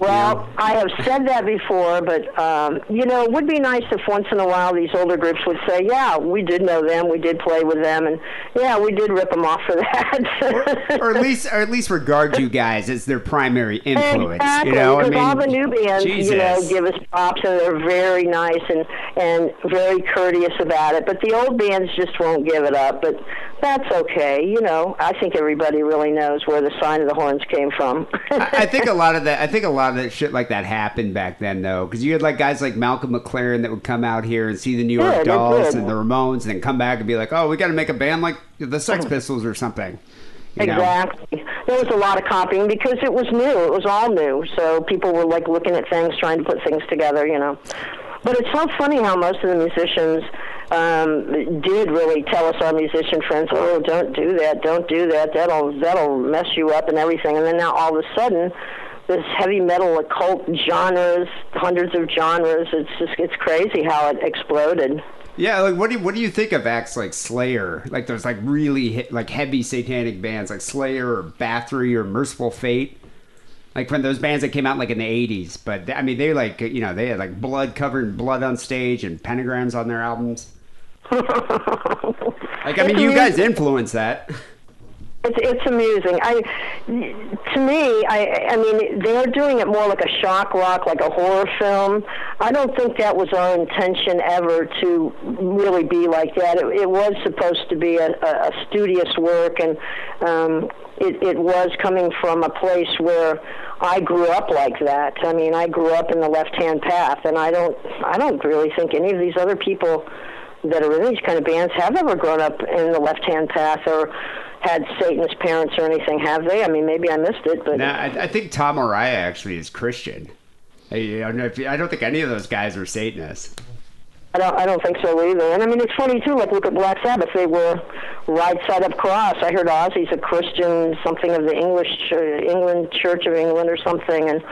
Well, I have said that before, but um, you know, it would be nice if once in a while these older groups would say, "Yeah, we did know them, we did play with them, and yeah, we did rip them off for that." or at least, or at least regard you guys as their primary influence. Exactly, You know, I mean, all the new bands, you know, give us props and they're very nice and and very courteous about it. But the old bands just won't give it up. But that's okay, you know. I think everybody really knows where the sign of the horns came from. I I think a lot of that. I think a lot of that shit like that happened back then, though, because you had like guys like Malcolm McLaren that would come out here and see the New York Yeah, Dolls and the Ramones, and then come back and be like, "Oh, we got to make a band like the Sex *laughs* Pistols or something." You know? Exactly. There was a lot of copying because it was new. It was all new. So people were like looking at things, trying to put things together, you know. But it's so funny how most of the musicians um, did really tell us, our musician friends, "Oh, don't do that, don't do that. That'll that'll mess you up and everything." And then now all of a sudden, this heavy metal occult genres, hundreds of genres. It's just it's crazy how it exploded. Yeah, like what do you, what do you think of acts like Slayer? Like those like really hit, like heavy satanic bands like Slayer or Bathory or Mercyful Fate. Like from those bands that came out like in the '80s, but I mean they like you know they had like blood covered blood on stage and pentagrams on their albums. *laughs* Like I mean, you guys influence that. It's it's amusing. I to me, I I mean, they're doing it more like a shock rock, like a horror film. I don't think that was our intention ever to really be like that. It, it was supposed to be a, a, a studious work, and um, it it was coming from a place where I grew up like that. I mean, I grew up in the left-hand path, and I don't I don't really think any of these other people that are in these kind of bands have ever grown up in the left-hand path or had Satan's parents or anything, have they? I mean, maybe I missed it, but Now, I, I think Tom Araya actually is Christian. I, I don't know if I don't think any of those guys are Satanists. I don't. I don't think so either. And I mean, it's funny too. Like, look at Black Sabbath; they were right side up cross. I heard Ozzy's a Christian, something of the English Ch- England Church of England or something. And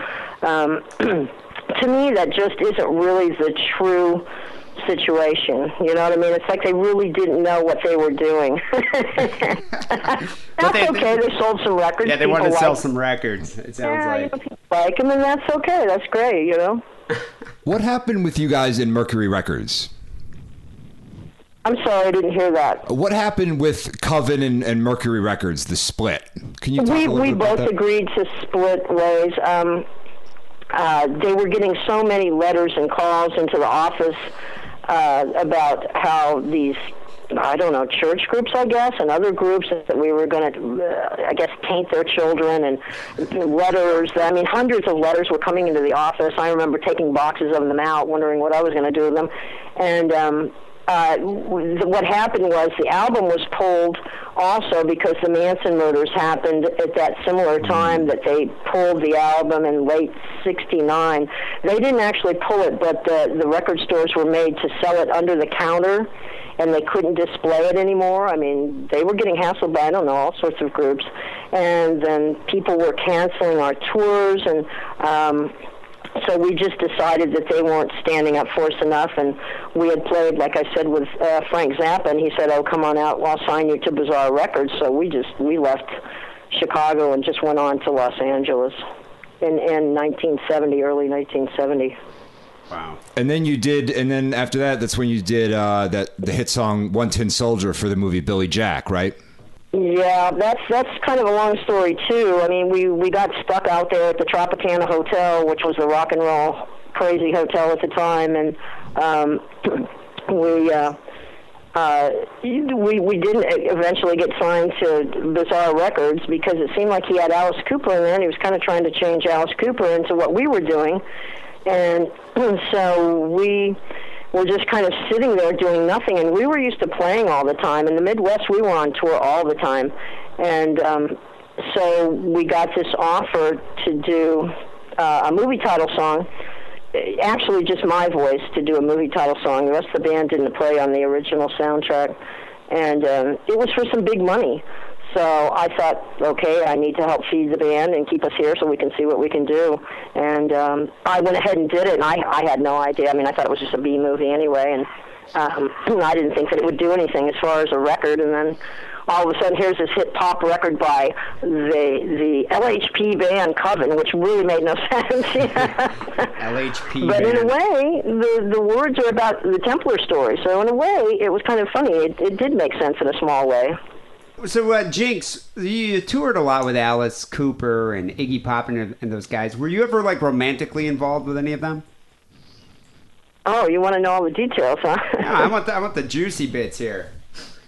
um, *clears throat* to me, that just isn't really the true situation. You know what I mean? It's like they really didn't know what they were doing. *laughs* that's they- okay. They sold some records. Yeah, they People wanted to sell liked- some records. It sounds Yeah, you like. know, people like them, and that's okay. That's great. You know. *laughs* What happened with you guys in Mercury Records? I'm sorry, I didn't hear that. What happened with Coven and, and Mercury Records, the split? Can you talk we a little we bit about both that? agreed to split ways. Um, uh, they were getting so many letters and calls into the office uh, about how these I don't know, church groups, I guess, and other groups that we were going to, uh, I guess, taint their children and letters. I mean, hundreds of letters were coming into the office. I remember taking boxes of them out, wondering what I was going to do with them. And um, uh, what happened was the album was pulled also because the Manson murders happened at that similar time that they pulled the album in late 69. They didn't actually pull it, but the, the record stores were made to sell it under the counter and they couldn't display it anymore. I mean, they were getting hassled by I don't know all sorts of groups, and then people were canceling our tours, and um, so we just decided that they weren't standing up for us enough. And we had played, like I said, with uh, Frank Zappa, and he said, "Oh, come on out, I'll sign you to Bizarre Records." So we just we left Chicago and just went on to Los Angeles in in 1970, early 1970. Wow. And then you did, and then after that, that's when you did uh, that the hit song "One Tin Soldier" for the movie Billy Jack, right? Yeah, that's that's kind of a long story too. I mean, we we got stuck out there at the Tropicana Hotel, which was the rock and roll crazy hotel at the time, and um, *clears throat* we. Uh, uh, we we didn't eventually get signed to Bizarre Records because it seemed like he had Alice Cooper in there, and he was kind of trying to change Alice Cooper into what we were doing, and *clears throat* so we were just kind of sitting there doing nothing. And we were used to playing all the time. In the Midwest, we were on tour all the time, and um, so we got this offer to do uh, a movie title song. Actually, just my voice to do a movie title song. The rest of the band didn't play on the original soundtrack, and um, it was for some big money. So I thought, okay, I need to help feed the band and keep us here so we can see what we can do. And um, I went ahead and did it, and I, I had no idea. I mean, I thought it was just a B movie anyway, and um, *clears throat* I didn't think that it would do anything as far as a record. And then all of a sudden, here's this hit pop record by the the LHP band Coven, which really made no *laughs* sense. *laughs* LHP. But in a way, the the words are about the Templar story. So in a way, it was kind of funny. It, it did make sense in a small way. So, uh, Jinx, you toured a lot with Alice Cooper and Iggy Pop and, and those guys. Were you ever like romantically involved with any of them? Oh, you want to know all the details, huh? No, I want the, I want the juicy bits here.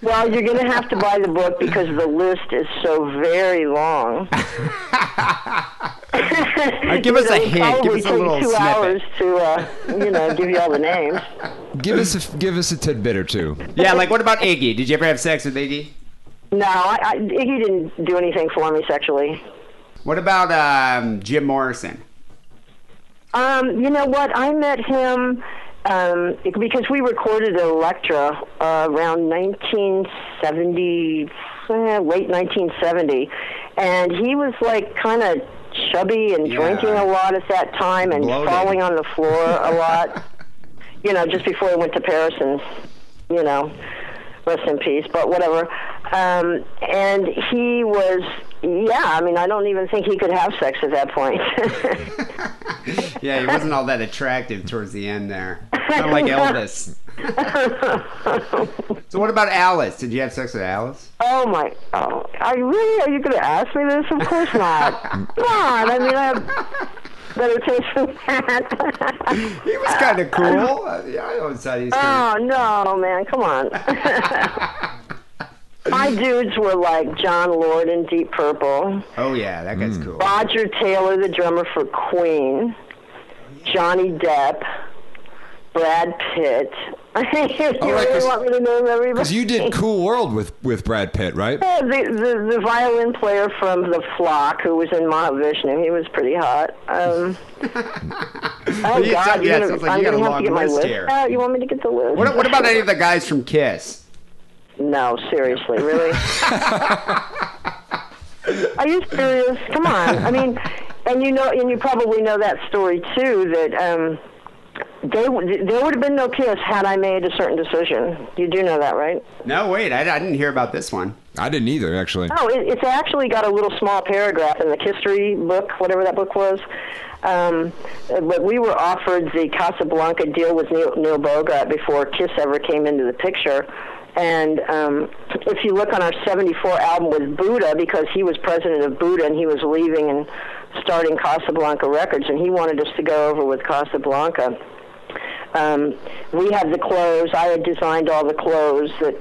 Well, you're going to have to buy the book because the list is so very long. *laughs* *laughs* give us a hint. Give us a take little two snippet. hours to, uh, you know, give you all the names. Give us a give us a tidbit or two. Yeah, like what about Iggy? Did you ever have sex with Iggy? No, I, I, Iggy didn't do anything for me sexually. What about um, Jim Morrison? Um, you know what? I met him um, because we recorded at Elektra uh, around 1970, eh, late 1970, and he was like kind of chubby and Yeah. drinking a lot at that time and Bloated. falling on the floor a lot. *laughs* you know, just before he went to Paris and, you know, rest in peace, but whatever. Um, and he was, yeah, I mean, I don't even think he could have sex at that point. *laughs* Yeah, he wasn't all that attractive towards the end there. Kind of like *laughs* Elvis. *laughs* so what about Alice? Did you have sex with Alice? Oh my! Oh, are you really? Are you going to ask me this? Of course not. Come on! I mean, I have better taste than that. He was kind of cool. Yeah, I always thought he was oh no, man! Come on. My dudes were like Jon Lord in Deep Purple. Oh yeah, that guy's cool. Roger Taylor, the drummer for Queen, Johnny Depp, Brad Pitt. *laughs* you right, really 'cause- want me to name everybody? Because you did Cool World with with Brad Pitt, right? Yeah, the, the the violin player from the Flock, who was in Mahavishnu, he was pretty hot. Um, *laughs* oh you- God, yeah, you're it sounds gonna, like I'm gonna a have to get my list list here. out. You want me to get the list? What, what about any of the guys from Kiss? No, seriously, really? *laughs* Are you serious? Come on. I mean, and you know, and you probably know that story too. That um, they there would have been no kiss had I made a certain decision. You do know that, right? No, wait, I, I didn't hear about this one. I didn't either, actually. Oh, it, it's actually got a little small paragraph in the history book, whatever that book was. Um, but we were offered the Casablanca deal with Neil, Neil Bogart before Kiss ever came into the picture. And um, if you look on our 74 album with Buddah, because he was president of Buddah and he was leaving and starting Casablanca Records, and he wanted us to go over with Casablanca. um, we had the clothes. I had designed all the clothes that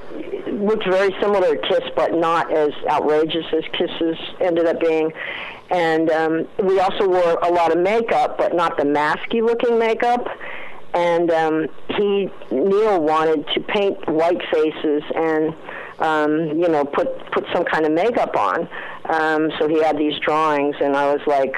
looked very similar to Kiss, but not as outrageous as Kisses ended up being. And um, we also wore a lot of makeup, but not the masky looking makeup. And um, he, Neil, wanted to paint white faces and um, you know, put put some kind of makeup on. Um, so he had these drawings, and I was like,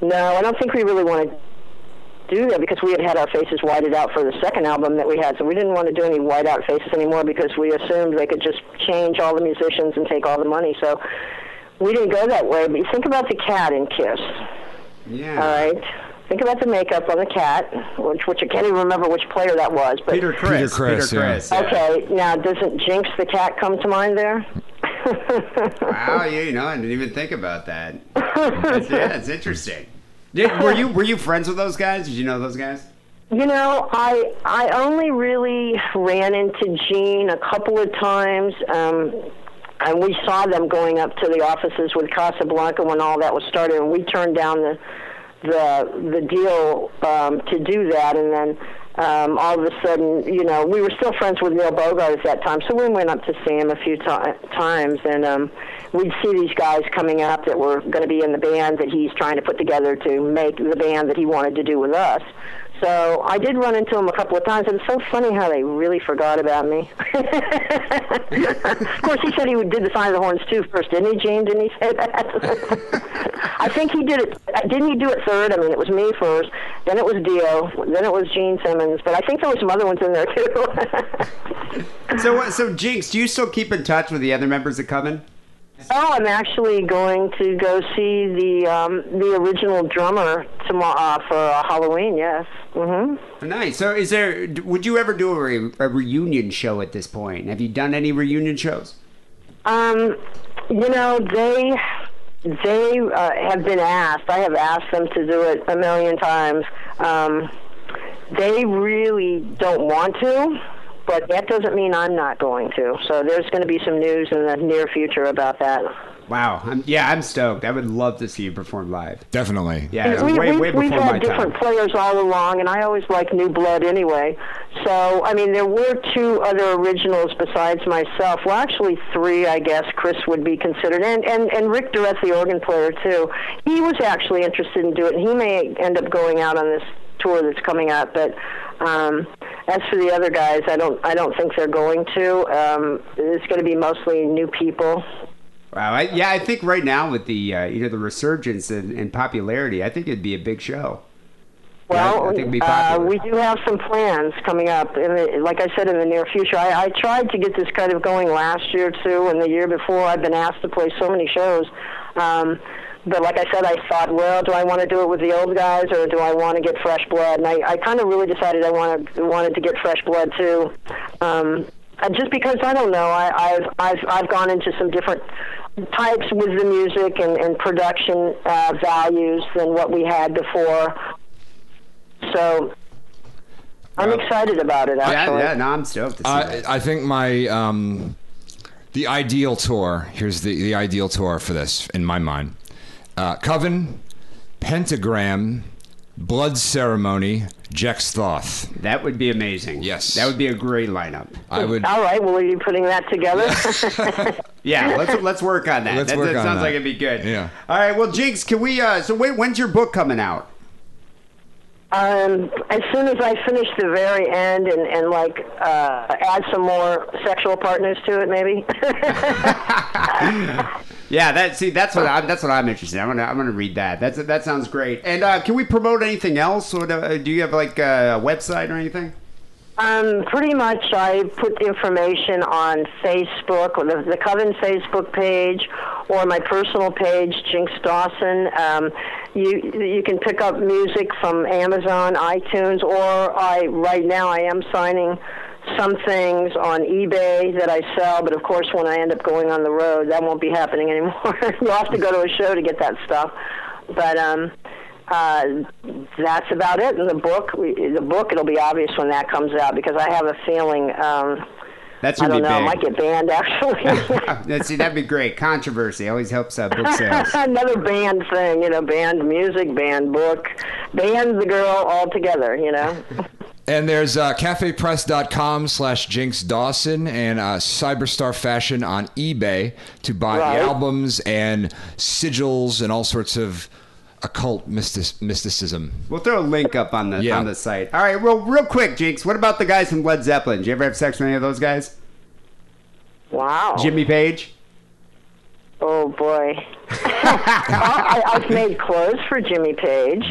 no, I don't think we really want to do that because we had had our faces whited out for the second album that we had, so we didn't want to do any white out faces anymore because we assumed they could just change all the musicians and take all the money. So we didn't go that way. But you think about the cat in Kiss. Yeah. All right. Think about the makeup on the cat, which which I can't even remember which player that was. But Peter Criss. Peter Criss, Peter yeah. Criss, yeah. okay, now doesn't Jinx the cat come to mind there? Wow, yeah, *laughs* you know, I didn't even think about that. That's, yeah, that's interesting. *laughs* Did, were you were you friends with those guys? Did you know those guys? You know, I I only really ran into Gene a couple of times, um, and we saw them going up to the offices with Casablanca when all that was started, and we turned down the the the deal um, to do that, and then. Um, all of a sudden, you know, we were still friends with Neil Bogart at that time, so we went up to see him a few ti times, and um, we'd see these guys coming up that were going to be in the band that he's trying to put together to make the band that he wanted to do with us. So I did run into him a couple of times, and it's so funny how they really forgot about me. *laughs* of course, he said he did the sign of the horns too first, didn't he, Gene? Didn't he say that? *laughs* I think he did it. Didn't he do it third? I mean, it was me first, then it was Dio, then it was Gene Simmons, but I think there were some other ones in there too. *laughs* So, uh, so Jinx, do you still keep in touch with the other members of Coven? Oh, I'm actually going to go see the um, the original drummer tomorrow uh, for uh, Halloween. Yes. Mm-hmm. Nice. So, is there? Would you ever do a, re- a reunion show at this point? Have you done any reunion shows? Um, you know they they uh, have been asked. I have asked them to do it a million times. Um, they really don't want to, but that doesn't mean I'm not going to. So there's going to be some news in the near future about that. Wow. I'm, yeah, I'm stoked. I would love to see you perform live. Definitely. Yeah, we, way, we, way we've before my had different time. players all along, and I always like new blood anyway. So, I mean, there were two other originals besides myself. Well, actually, three, I guess. Chris would be considered, and and and Rick Durrett, the organ player, too. He was actually interested in doing it. He may end up going out on this tour that's coming up, but. Um, as for the other guys, I don't. I don't think they're going to. Um, it's going to be mostly new people. Wow. I, yeah, I think right now with the uh, you know the resurgence in, in popularity, I think it'd be a big show. Well, I think it'd be uh, we do have some plans coming up. In the, like I said, in the near future. I, I tried to get this kind of going last year too, and the year before. I've been asked to play so many shows. Um, but like I said, I thought, well, do I want to do it with the old guys or do I want to get fresh blood? And I, I kind of really decided I wanted wanted to get fresh blood too. Um, and just because I don't know, I, I've I've I've gone into some different types with the music and, and production uh, values than what we had before. So I'm Well- excited about it. Actually, yeah. yeah No, I'm stoked to see I. I think my um, the ideal tour. Here's the the ideal tour for this in my mind: uh, Coven, Pentagram, Blood Ceremony, Jex Thoth. That would be amazing. Yes. That would be a great lineup. I would. All right. Well, are you putting that together? *laughs* Yeah, let's let's work on that. Let's that, work that on sounds that. like it'd be good. Yeah. All right. Well, Jinx, can we? Uh, so wait, when's your book coming out? Um, as soon as I finish the very end and, and like uh, add some more sexual partners to it, maybe. *laughs* Yeah, that see, that's what I'm, that's what I'm interested. in. I'm gonna I'm gonna read that. That's that sounds great. And uh, can we promote anything else? Or do, do you have like a website or anything? um, pretty much, I put information on Facebook, the, the Coven Facebook page, or my personal page, Jinx Dawson. Um, you you can pick up music from Amazon, iTunes, or I right now I am signing some things on eBay that I sell, but of course, when I end up going on the road, that won't be happening *laughs* anymore. You'll have to go to a show to get that stuff. But um, uh, that's about it. And the book, the book, it'll be obvious when that comes out because I have a feeling. Um, That's I gonna don't know. It be might get banned actually. *laughs* See, that'd be great. Controversy always helps uh, book sales. *laughs* Another band thing, you know, band music, band book, banned the girl all together, You know. *laughs* And there's uh, cafepress.com slash Jinx Dawson and uh, Cyberstar Fashion on eBay to buy Right. albums and sigils and all sorts of occult mystic- mysticism. We'll throw a link up on the Yeah. on the site. All right, real real quick, Jinx. What about the guys from Led Zeppelin? Did you ever have sex with any of those guys? Wow. Jimmy Page. Oh boy. *laughs* I, I've made clothes for Jimmy Page.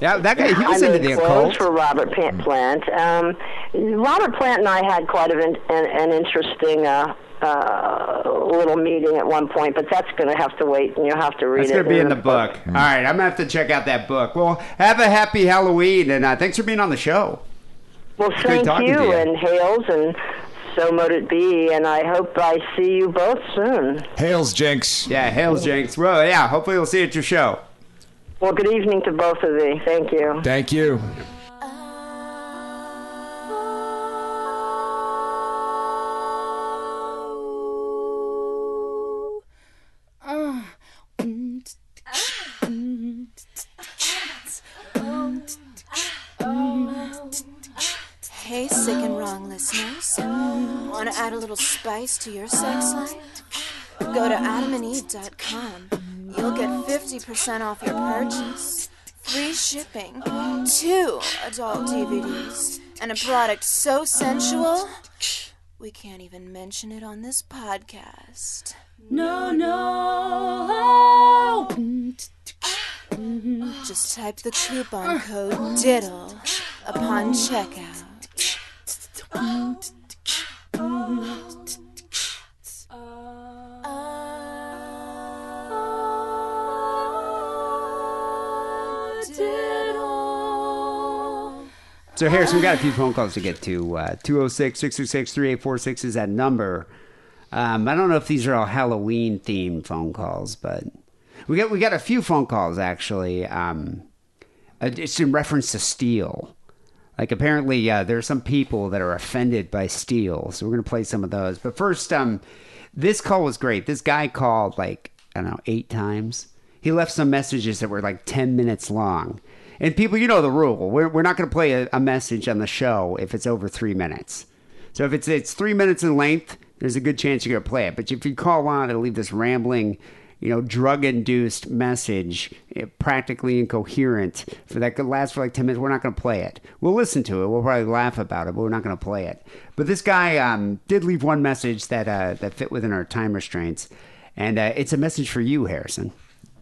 Yeah, that guy. He was I into made the clothes occult. for Robert Plant. Plant. Um, Robert Plant and I had quite of an, an, an interesting uh, uh, little meeting at one point, but that's going to have to wait, and you'll have to read That's it. gonna be in the book. All right, I'm gonna have to check out that book. Well, have a happy Halloween, and uh, thanks for being on the show. Well, good thank talking you, to you. and hails, and so mote it be, and I hope I see you both soon. Hails, Jinx. Yeah, hails, Jinx. Well, yeah, hopefully we'll see you at your show. Well, good evening to both of you. Thank you. Thank you. Want to add a little spice to your sex life? Go to adamandeve.com. You'll get 50% off your purchase, free shipping, two adult DVDs, and a product so sensual we can't even mention it on this podcast. No, no. Just type the coupon code DIDDLE upon checkout. So, Harrison, we've got a few phone calls to get to. Uh, 206 666 3846 is that number. Um, I don't know if these are all Halloween themed phone calls, but we got we got a few phone calls actually. Um, uh, it's in reference to Steele. Like apparently, uh, there are some people that are offended by Steele, so we're gonna play some of those. But first, um, this call was great. This guy called like I don't know eight times. He left some messages that were like ten minutes long. And people, you know the rule. We're, we're not going to play a, a message on the show if it's over three minutes. So if it's it's three minutes in length, there's a good chance you're going to play it. But if you call on, it'll leave this rambling, you know, drug-induced message, eh, practically incoherent, for that could last for like ten minutes. We're not going to play it. We'll listen to it. We'll probably laugh about it, but we're not going to play it. But this guy um, did leave one message that uh, that fit within our time restraints, and uh, it's a message for you, Harrison.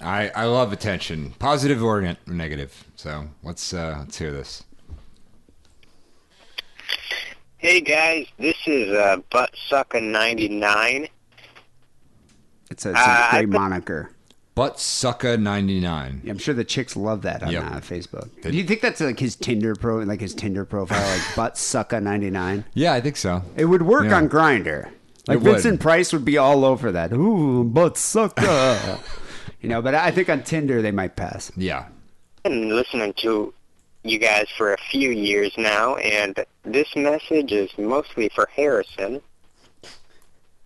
I, I love attention, positive or ne- negative. So let's uh, let's hear this. Hey guys, this is uh, Buttsucker99. It's a, it's a great put- moniker. Butt sucka ninety nine. I'm sure the chicks love that on Yep. uh, Facebook. They- Do you think that's like his Tinder pro, like his Tinder profile, like butt sucka 99? Yeah, I think so. It would work Yeah. on Grindr. Like It would. Vincent Price would be all over that. Ooh, butt sucka. *laughs* you know, but I think on Tinder they might pass. Yeah. I've been listening to you guys for a few years now, and this message is mostly for Harrison.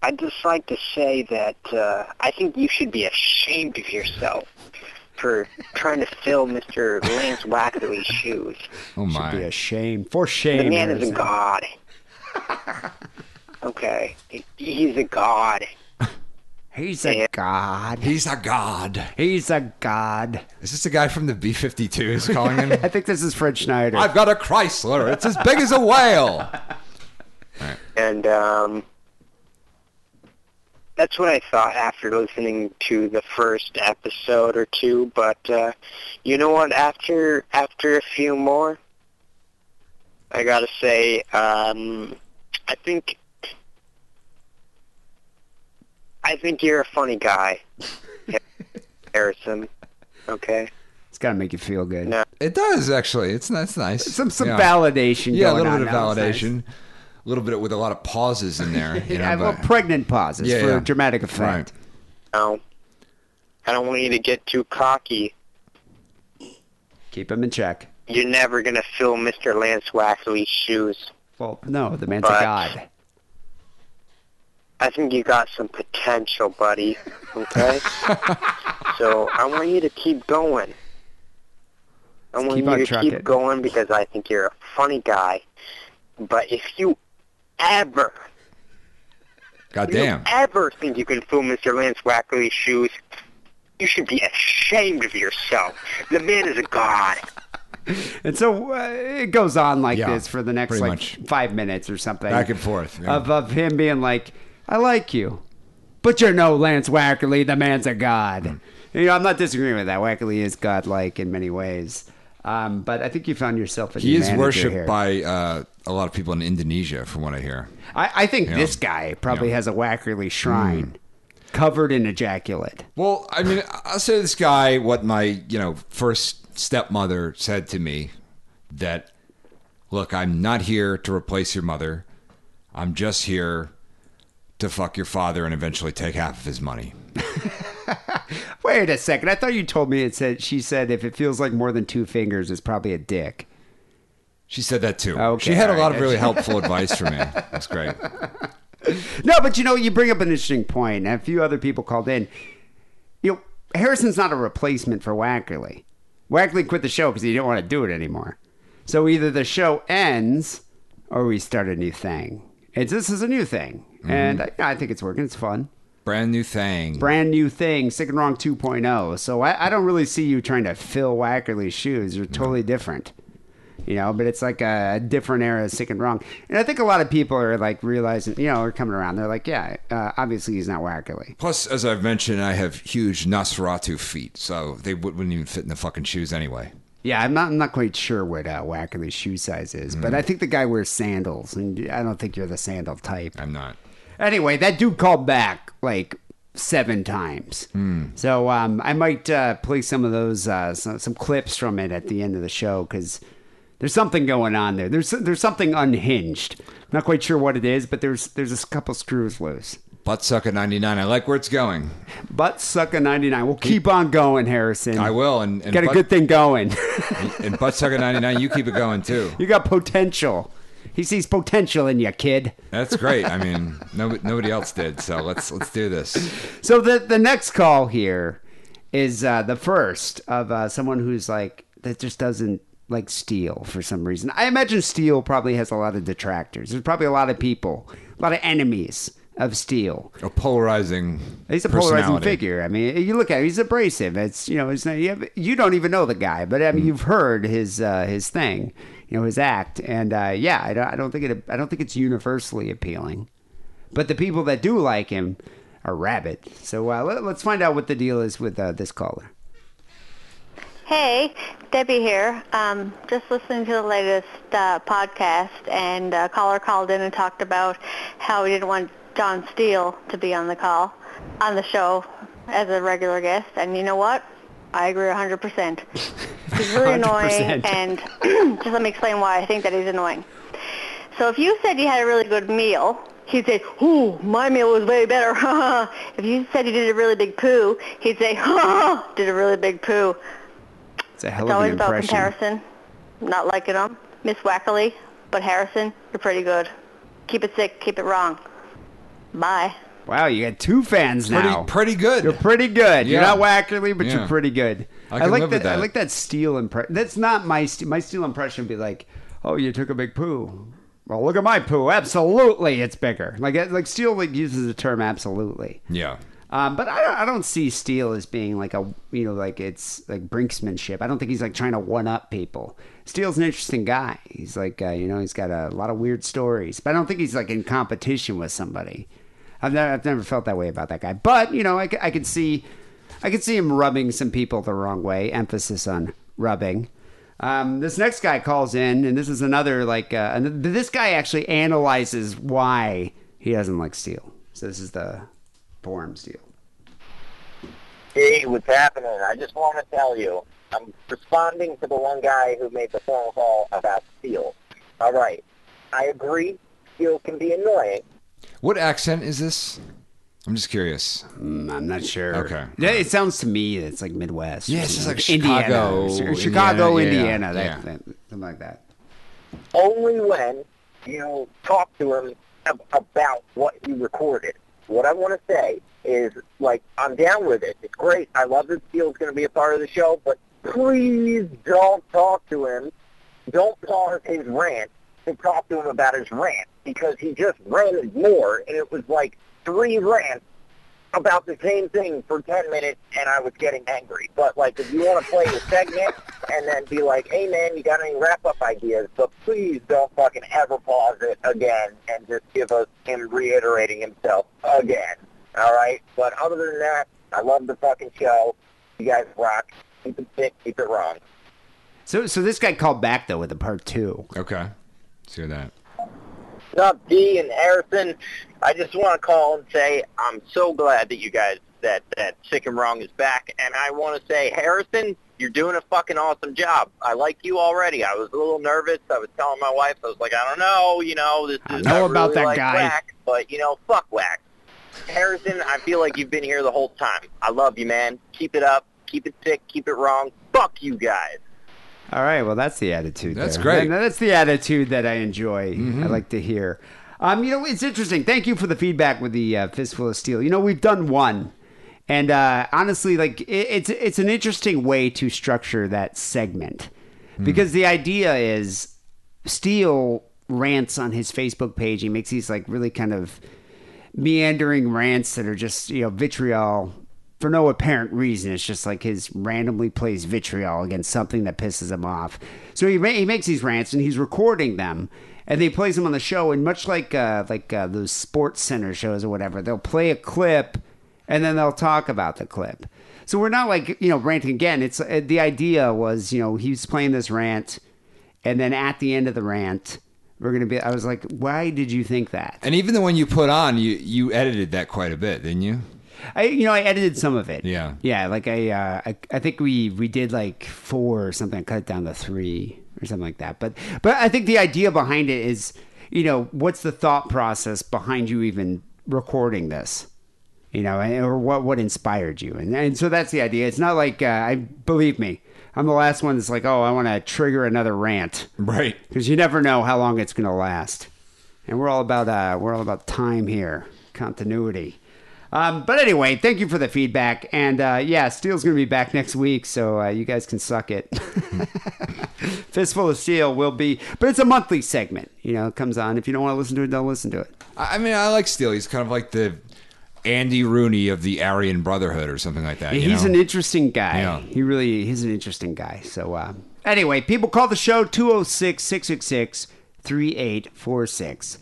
I'd just like to say that uh, I think you should be ashamed of yourself for trying to fill Mr. Lance Wackerly's shoes. Oh my! Should be my. a shame. For shame. The man is a god. *laughs* Okay, he's a god. He's a Yeah. god. He's a god. He's a god. Is this a guy from the B 52s calling in? *laughs* I think this is Fred Schneider. I've got a Chrysler. It's as big as a whale. And um, that's what I thought after listening to the first episode or two. But uh, you know what? After after a few more, I gotta say, um, I think I think you're a funny guy, *laughs* Harrison. Okay. it's got to make you feel good. No. It does actually. It's that's nice. Some some yeah. validation. Yeah, a going little bit of now. It's nice. Validation. A little bit with a lot of pauses in there. *laughs* You know, Yeah, well, but- pregnant pauses Yeah, for yeah. dramatic effect. No. I don't want you to get too cocky. Keep him in check. You're never gonna fill Mr. Lance Wackerly's shoes. Well, no, the man's a god. I think you got some potential, buddy. Okay? *laughs* so I want you to keep going. I want keep you to trucking. keep going because I think you're a funny guy. But if you ever, God you ever think you can fool Mr. Lance Wackerly's shoes, you should be ashamed of yourself. The man is a god. *laughs* And so uh, it goes on like Yeah, this for the next pretty like much. five minutes or something. Back and forth, yeah. Of, of him being like, I like you, but you're no Lance Wackerly. The man's a god. Hmm. You know, I'm not disagreeing with that. Wackerly is godlike in many ways. Um, but I think you found yourself a He new is manager worshipped here. by uh, a lot of people in Indonesia, from what I hear. I, I think Yeah. this guy probably Yeah. Hmm. has a Wackerly shrine covered in ejaculate. Well, I mean, I'll say to this guy what my you know first stepmother said to me that look, I'm not here to replace your mother. I'm just here to fuck your father and eventually take half of his money. *laughs* Wait a second. I thought you told me it said she said if it feels like more than two fingers, it's probably a dick. She said that too. Ah, okay, she had a lot right. of really *laughs* helpful advice for me. That's great. *laughs* No, but you know, you bring up an interesting point, a few other people called in. You know, Harrison's not a replacement for Wackerly. Wackerly quit the show because he didn't want to do it anymore. So either the show ends or we start a new thing. It's this is a new thing, mm-hmm. and I, I think it's working. It's fun. Brand new thing. Brand new thing, Sick and Wrong 2.0. So I, I don't really see you trying to fill Wackerly's shoes. You're totally different. You know, but it's like a different era of sick and wrong. And I think a lot of people are like realizing, you know, are coming around. They're like, yeah, uh, obviously he's not Wackerly Plus, as I've mentioned, I have huge Nosferatu feet, so they would- wouldn't even fit in the fucking shoes anyway. Yeah, I'm not. I'm not quite sure what uh, Wackerly's shoe size is, but Mm. I think the guy wears sandals, and I don't think you're the sandal type. I'm not. Anyway, that dude called back like seven times. Hmm. So um, I might uh, play some of those, uh, some, some clips from it at the end of the show because there's something going on there. There's there's something unhinged. I'm not quite sure what it is, but there's there's a couple screws loose. Butt sucker 99. I like where it's going. Butt sucker 99. We'll keep on going, Harrison. I will. And, and Got a butt, good thing going. *laughs* And butt sucker 99, you keep it going too. *laughs* you got potential. He sees potential in you, kid. That's great. I mean, nobody, nobody else did. So let's let's do this. So the the next call here is uh, the first of uh, someone who's like that just doesn't like Steele for some reason. I imagine steel probably has a lot of detractors. There's probably a lot of people, a lot of enemies of steel. A polarizing. He's a polarizing figure. I mean, you look at him; he's abrasive. It's you know, it's not, you, have, you don't even know the guy, but I mean, you've heard his uh, his thing, you know, his act, and uh, yeah, I don't, I don't think it, I don't think it's universally appealing. But the people that do like him are rabid. So uh, let, let's find out what the deal is with uh, this caller. Hey, Debbie here. Um, just listening to the latest uh, podcast, and a caller called in and talked about how he didn't want John Steele to be on the call, on the show as a regular guest. And you know what? I agree 100%. *laughs* He's really annoying, 100%. and *clears throat* just let me explain why I think that he's annoying. So if you said you had a really good meal, he'd say, "Ooh, my meal was way better." *laughs* if you said you did a really big poo, he'd say, *laughs* "Did a really big poo." It's a hell It's of an always about impression. comparison. Not liking them. Miss Wackerly, but Harrison, you're pretty good. Keep it sick, keep it wrong. Bye. Wow, you got two fans Pretty, now. pretty good. You're pretty good. You're not Wackerly, but Yeah. you're pretty good. I can like live that, with I like that Steele impression. That's not my st- my Steele impression. Would be like, oh, you took a big poo. Well, look at my poo. Absolutely, it's bigger. Like like Steele like uses the term absolutely. Yeah. Um, but I don't, I don't see Steele as being like a you know like it's like brinksmanship. I don't think he's like trying to one up people. Steele's an interesting guy. He's like uh, you know he's got a lot of weird stories, but I don't think he's like in competition with somebody. I've never, I've never felt that way about that guy. But you know I could see I could see him rubbing some people the wrong way. Emphasis on rubbing. Um, this next guy calls in, and this is another like uh, this guy actually analyzes why he doesn't like Steele. So this is the forum Steele. Hey, what's happening? I just want to tell you, I'm responding to the one guy who made the phone call about Steele. All right, I agree. Steele can be annoying. What accent is this? I'm just curious. Mm, I'm not sure. Okay. Yeah, it sounds to me it's like Midwest. or Yeah, it's just something. like Indiana, Chicago, or Chicago, Indiana, Indiana, yeah, that, yeah. that- something like that. Only when you talk to him about what you recorded. What I want to say is, like, I'm down with it. It's great. I love that Steele's going to be a part of the show, but please don't talk to him. Don't pause his rant to talk to him about his rant because he just ranted more, and it was like three rants about the same thing for 10 minutes, and I was getting angry. But, like, if you want to play the segment and then be like, hey, man, you got any wrap-up ideas? But please don't fucking ever pause it again and just give us him reiterating himself again. All right? But other than that, I love the fucking show. You guys rock. Keep it sick. Keep it wrong. So, so this guy called back though with a part two. Okay. Let's hear that. What's up, D and Harrison? I just want to call and say I'm so glad that you guys that that Sick and Wrong is back, and I want to say Harrison, you're doing a fucking awesome job. I like you already. I was a little nervous. I was telling my wife, I was like, I don't know, you know, this is I know I about really that like guy. Whack, but you know, fuck whack. Harrison, I feel like you've been here the whole time. I love you, man. Keep it up. Keep it sick. Keep it wrong. Fuck you guys. All right, well, that's the attitude. That's there. great. Mm-hmm. And that's the attitude that I enjoy. I like to hear. Um, you know, it's interesting. Thank you for the feedback with the uh, fistful of steel. You know, we've done one, and uh, honestly, like it, it's it's an interesting way to structure that segment Hmm. because the idea is Steele rants on his Facebook page. He makes these like really kind of meandering rants that are just you know vitriol for no apparent reason. It's just like his randomly plays vitriol against something that pisses him off. So he he makes these rants and he's recording them. And they plays them on the show, and much like uh, like uh, those sports center shows or whatever, they'll play a clip, and then they'll talk about the clip. So we're not like you know ranting again. It's uh, the idea was you know he was playing this rant, and then at the end of the rant, we're gonna be. I was like, why did you think that? And even the one you put on, you you edited that quite a bit, didn't you? I you know I edited some of it. Yeah. Yeah, like I uh, I, I think we we did like four or something. I cut it down to three or something like that. But but I think the idea behind it is you know what's the thought process behind you even recording this. You know, and, or what what inspired you, and and so that's the idea. It's not like uh, I believe me, I'm the last one that's like, oh, I want to trigger another rant, Right. because you never know how long it's going to last. And we're all about uh, we're all about time here, continuity. Um, but anyway, thank you for the feedback. And uh, yeah, Steele's going to be back next week, so uh, you guys can suck it. *laughs* Fistful of Steel will be, but it's a monthly segment. You know, it comes on. If you don't want to listen to it, don't listen to it. I mean, I like Steele. He's kind of like the Andy Rooney of the Aryan Brotherhood or something like that. you he's know? an interesting guy. Yeah. He really he's an interesting guy. So uh, anyway, people call the show 206-666-3846.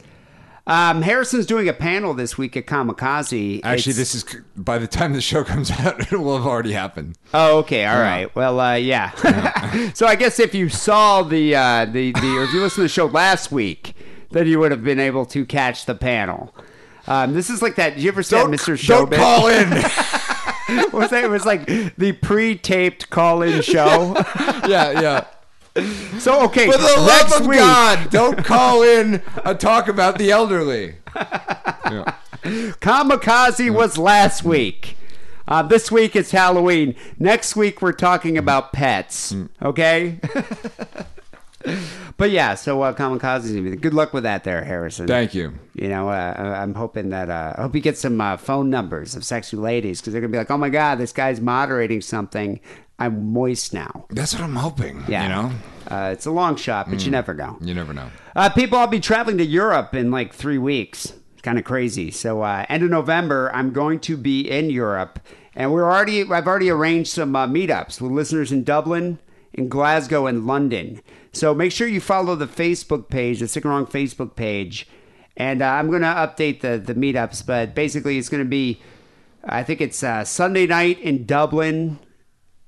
Um, Harrison's doing a panel this week at Kamikaze. Actually, It's- this is by the time the show *laughs* comes out, it will have already happened. Oh, okay, all right. Well, uh, yeah. *laughs* *laughs* so I guess if you saw the uh, the the or if you listened to the show last week, then you would have been able to catch the panel. Um, this is like that. Did you ever see that Mr. Don't Showbiz? call in. Was that? It was like the pre-taped call-in show. yeah, yeah. So okay, For the love of week, God, don't call in a talk about the elderly. Yeah. Kamikaze was last week. Uh, this week it's Halloween. Next week we're talking about pets. Hmm. Okay. *laughs* but yeah, so uh, Kamikaze's. Good luck with that, there, Harrison. Thank you. You know, uh, I- I'm hoping that uh, I hope you get some uh, phone numbers of sexy ladies because they're gonna be like, "Oh my God, this guy's moderating something. I'm moist now." That's what I'm hoping. Yeah, You know, uh, it's a long shot, but you never know. you never know. Uh, people, I'll be traveling to Europe in like three weeks. It's kind of crazy. So, uh, end of November, I'm going to be in Europe, and we're already. I've already arranged some uh, meetups with listeners in Dublin, in Glasgow, and London. So make sure you follow the Facebook page, the Sick and Wrong Facebook page, and uh, I'm going to update the the meetups. But basically, it's going to be. I think it's uh, Sunday night in Dublin,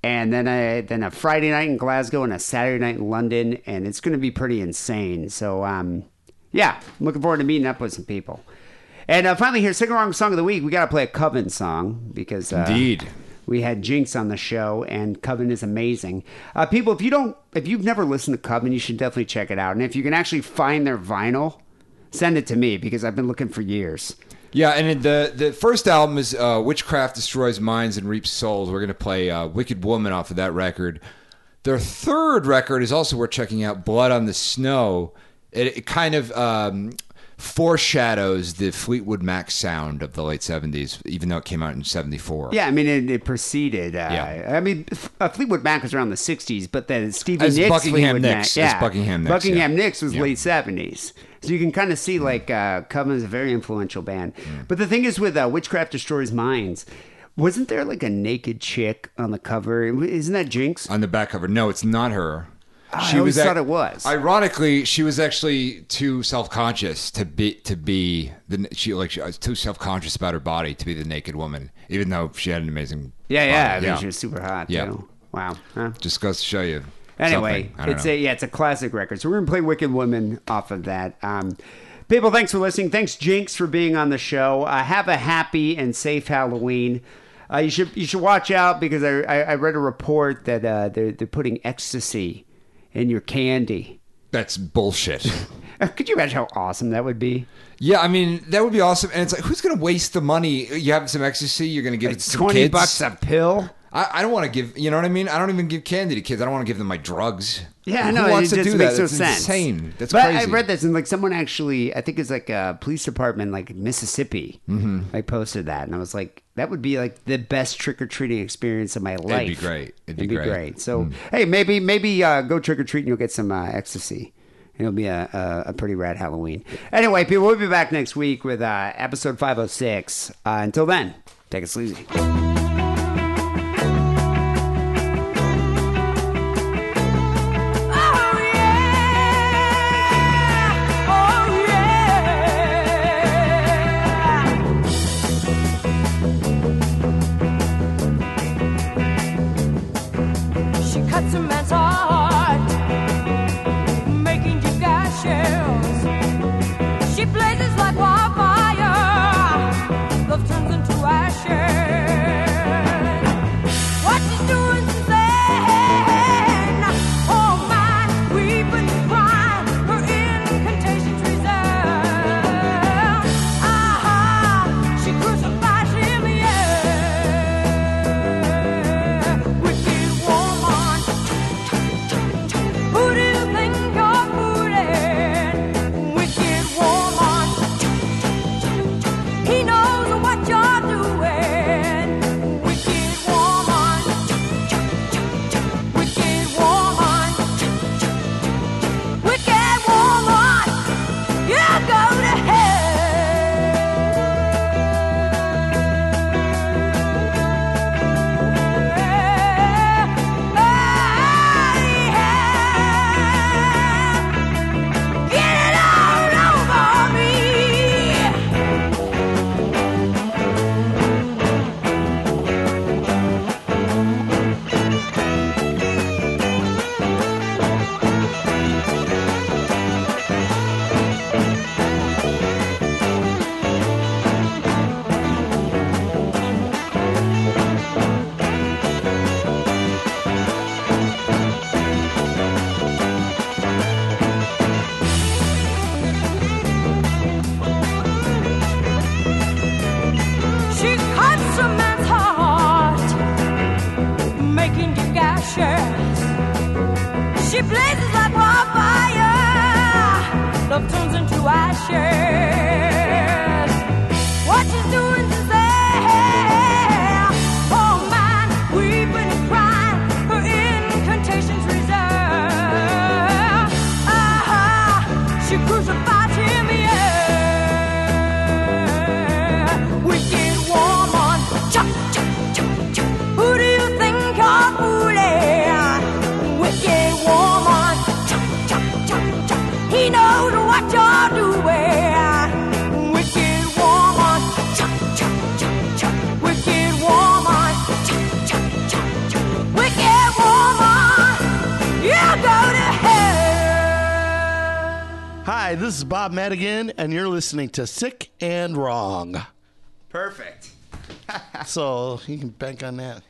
and then a then a Friday night in Glasgow and a Saturday night in London, and it's going to be pretty insane. So, um, yeah, I'm looking forward to meeting up with some people. And uh, finally, here, sing along song of the week. We got to play a Coven song because uh, Indeed. we had Jinx on the show, and Coven is amazing. Uh, people, if you don't, if you've never listened to Coven, you should definitely check it out. And if you can actually find their vinyl, send it to me because I've been looking for years. Yeah, and the the first album is uh, "Witchcraft Destroys Minds and Reaps Souls." We're gonna play uh, "Wicked Woman" off of that record. Their third record is also worth checking out, "Blood on the Snow." It, it kind of um, foreshadows the Fleetwood Mac sound of the late '70s, even though it came out in '74. Yeah, I mean, it, it preceded. Uh, Yeah. I mean, uh, Fleetwood Mac was around the '60s, but then Stevie As Nicks, Buckingham Fleetwood Nicks, Mac, as yeah, Buckingham Nicks, Buckingham yeah. Nicks was Yeah. late '70s, so you can kind of see like uh, Coven's a very influential band. But the thing is, with uh, Witchcraft Destroys Minds, wasn't there like a naked chick on the cover? Isn't that Jinx? On the back cover, no, it's not her. I always thought it was. Ironically, she was actually too self-conscious to be to be the she like she was too self-conscious about her body to be the naked woman, even though she had an amazing. Yeah, yeah. I mean, she was super hot. Yeah. too. Wow. Huh? Just goes to show you. Anyway, something. I don't it's know. a yeah, it's a classic record. So we're gonna play "Wicked Woman" off of that. Um, people, thanks for listening. Thanks, Jinx, for being on the show. Uh, have a happy and safe Halloween. Uh, you should you should watch out because I I, I read a report that uh, they're they're putting ecstasy in your candy. That's bullshit. *laughs* Uh, could you imagine how awesome that would be? Yeah, I mean that would be awesome. And it's like, who's going to waste the money? You have some ecstasy, you're going to give it to Twenty kids? bucks a pill. I, I don't want to give. You know what I mean? I don't even give candy to kids. I don't want to give them my drugs. Yeah, no, wants it to just do makes that? no It's sense. insane. That's but crazy. I read this and like someone actually, I think it's like a police department, like Mississippi, Mhm. like posted that, and I was like, that would be like the best trick or treating experience of my life. It'd be great. It'd be great. So Mm. hey, maybe maybe uh, go trick or treat and you'll get some uh, ecstasy. It'll be a, a, a pretty rad Halloween. Anyway, people, we'll be back next week with uh, episode 506. Uh, until then, take it sleazy. Listening to Sick and Wrong. Perfect. *laughs* so you can bank on that.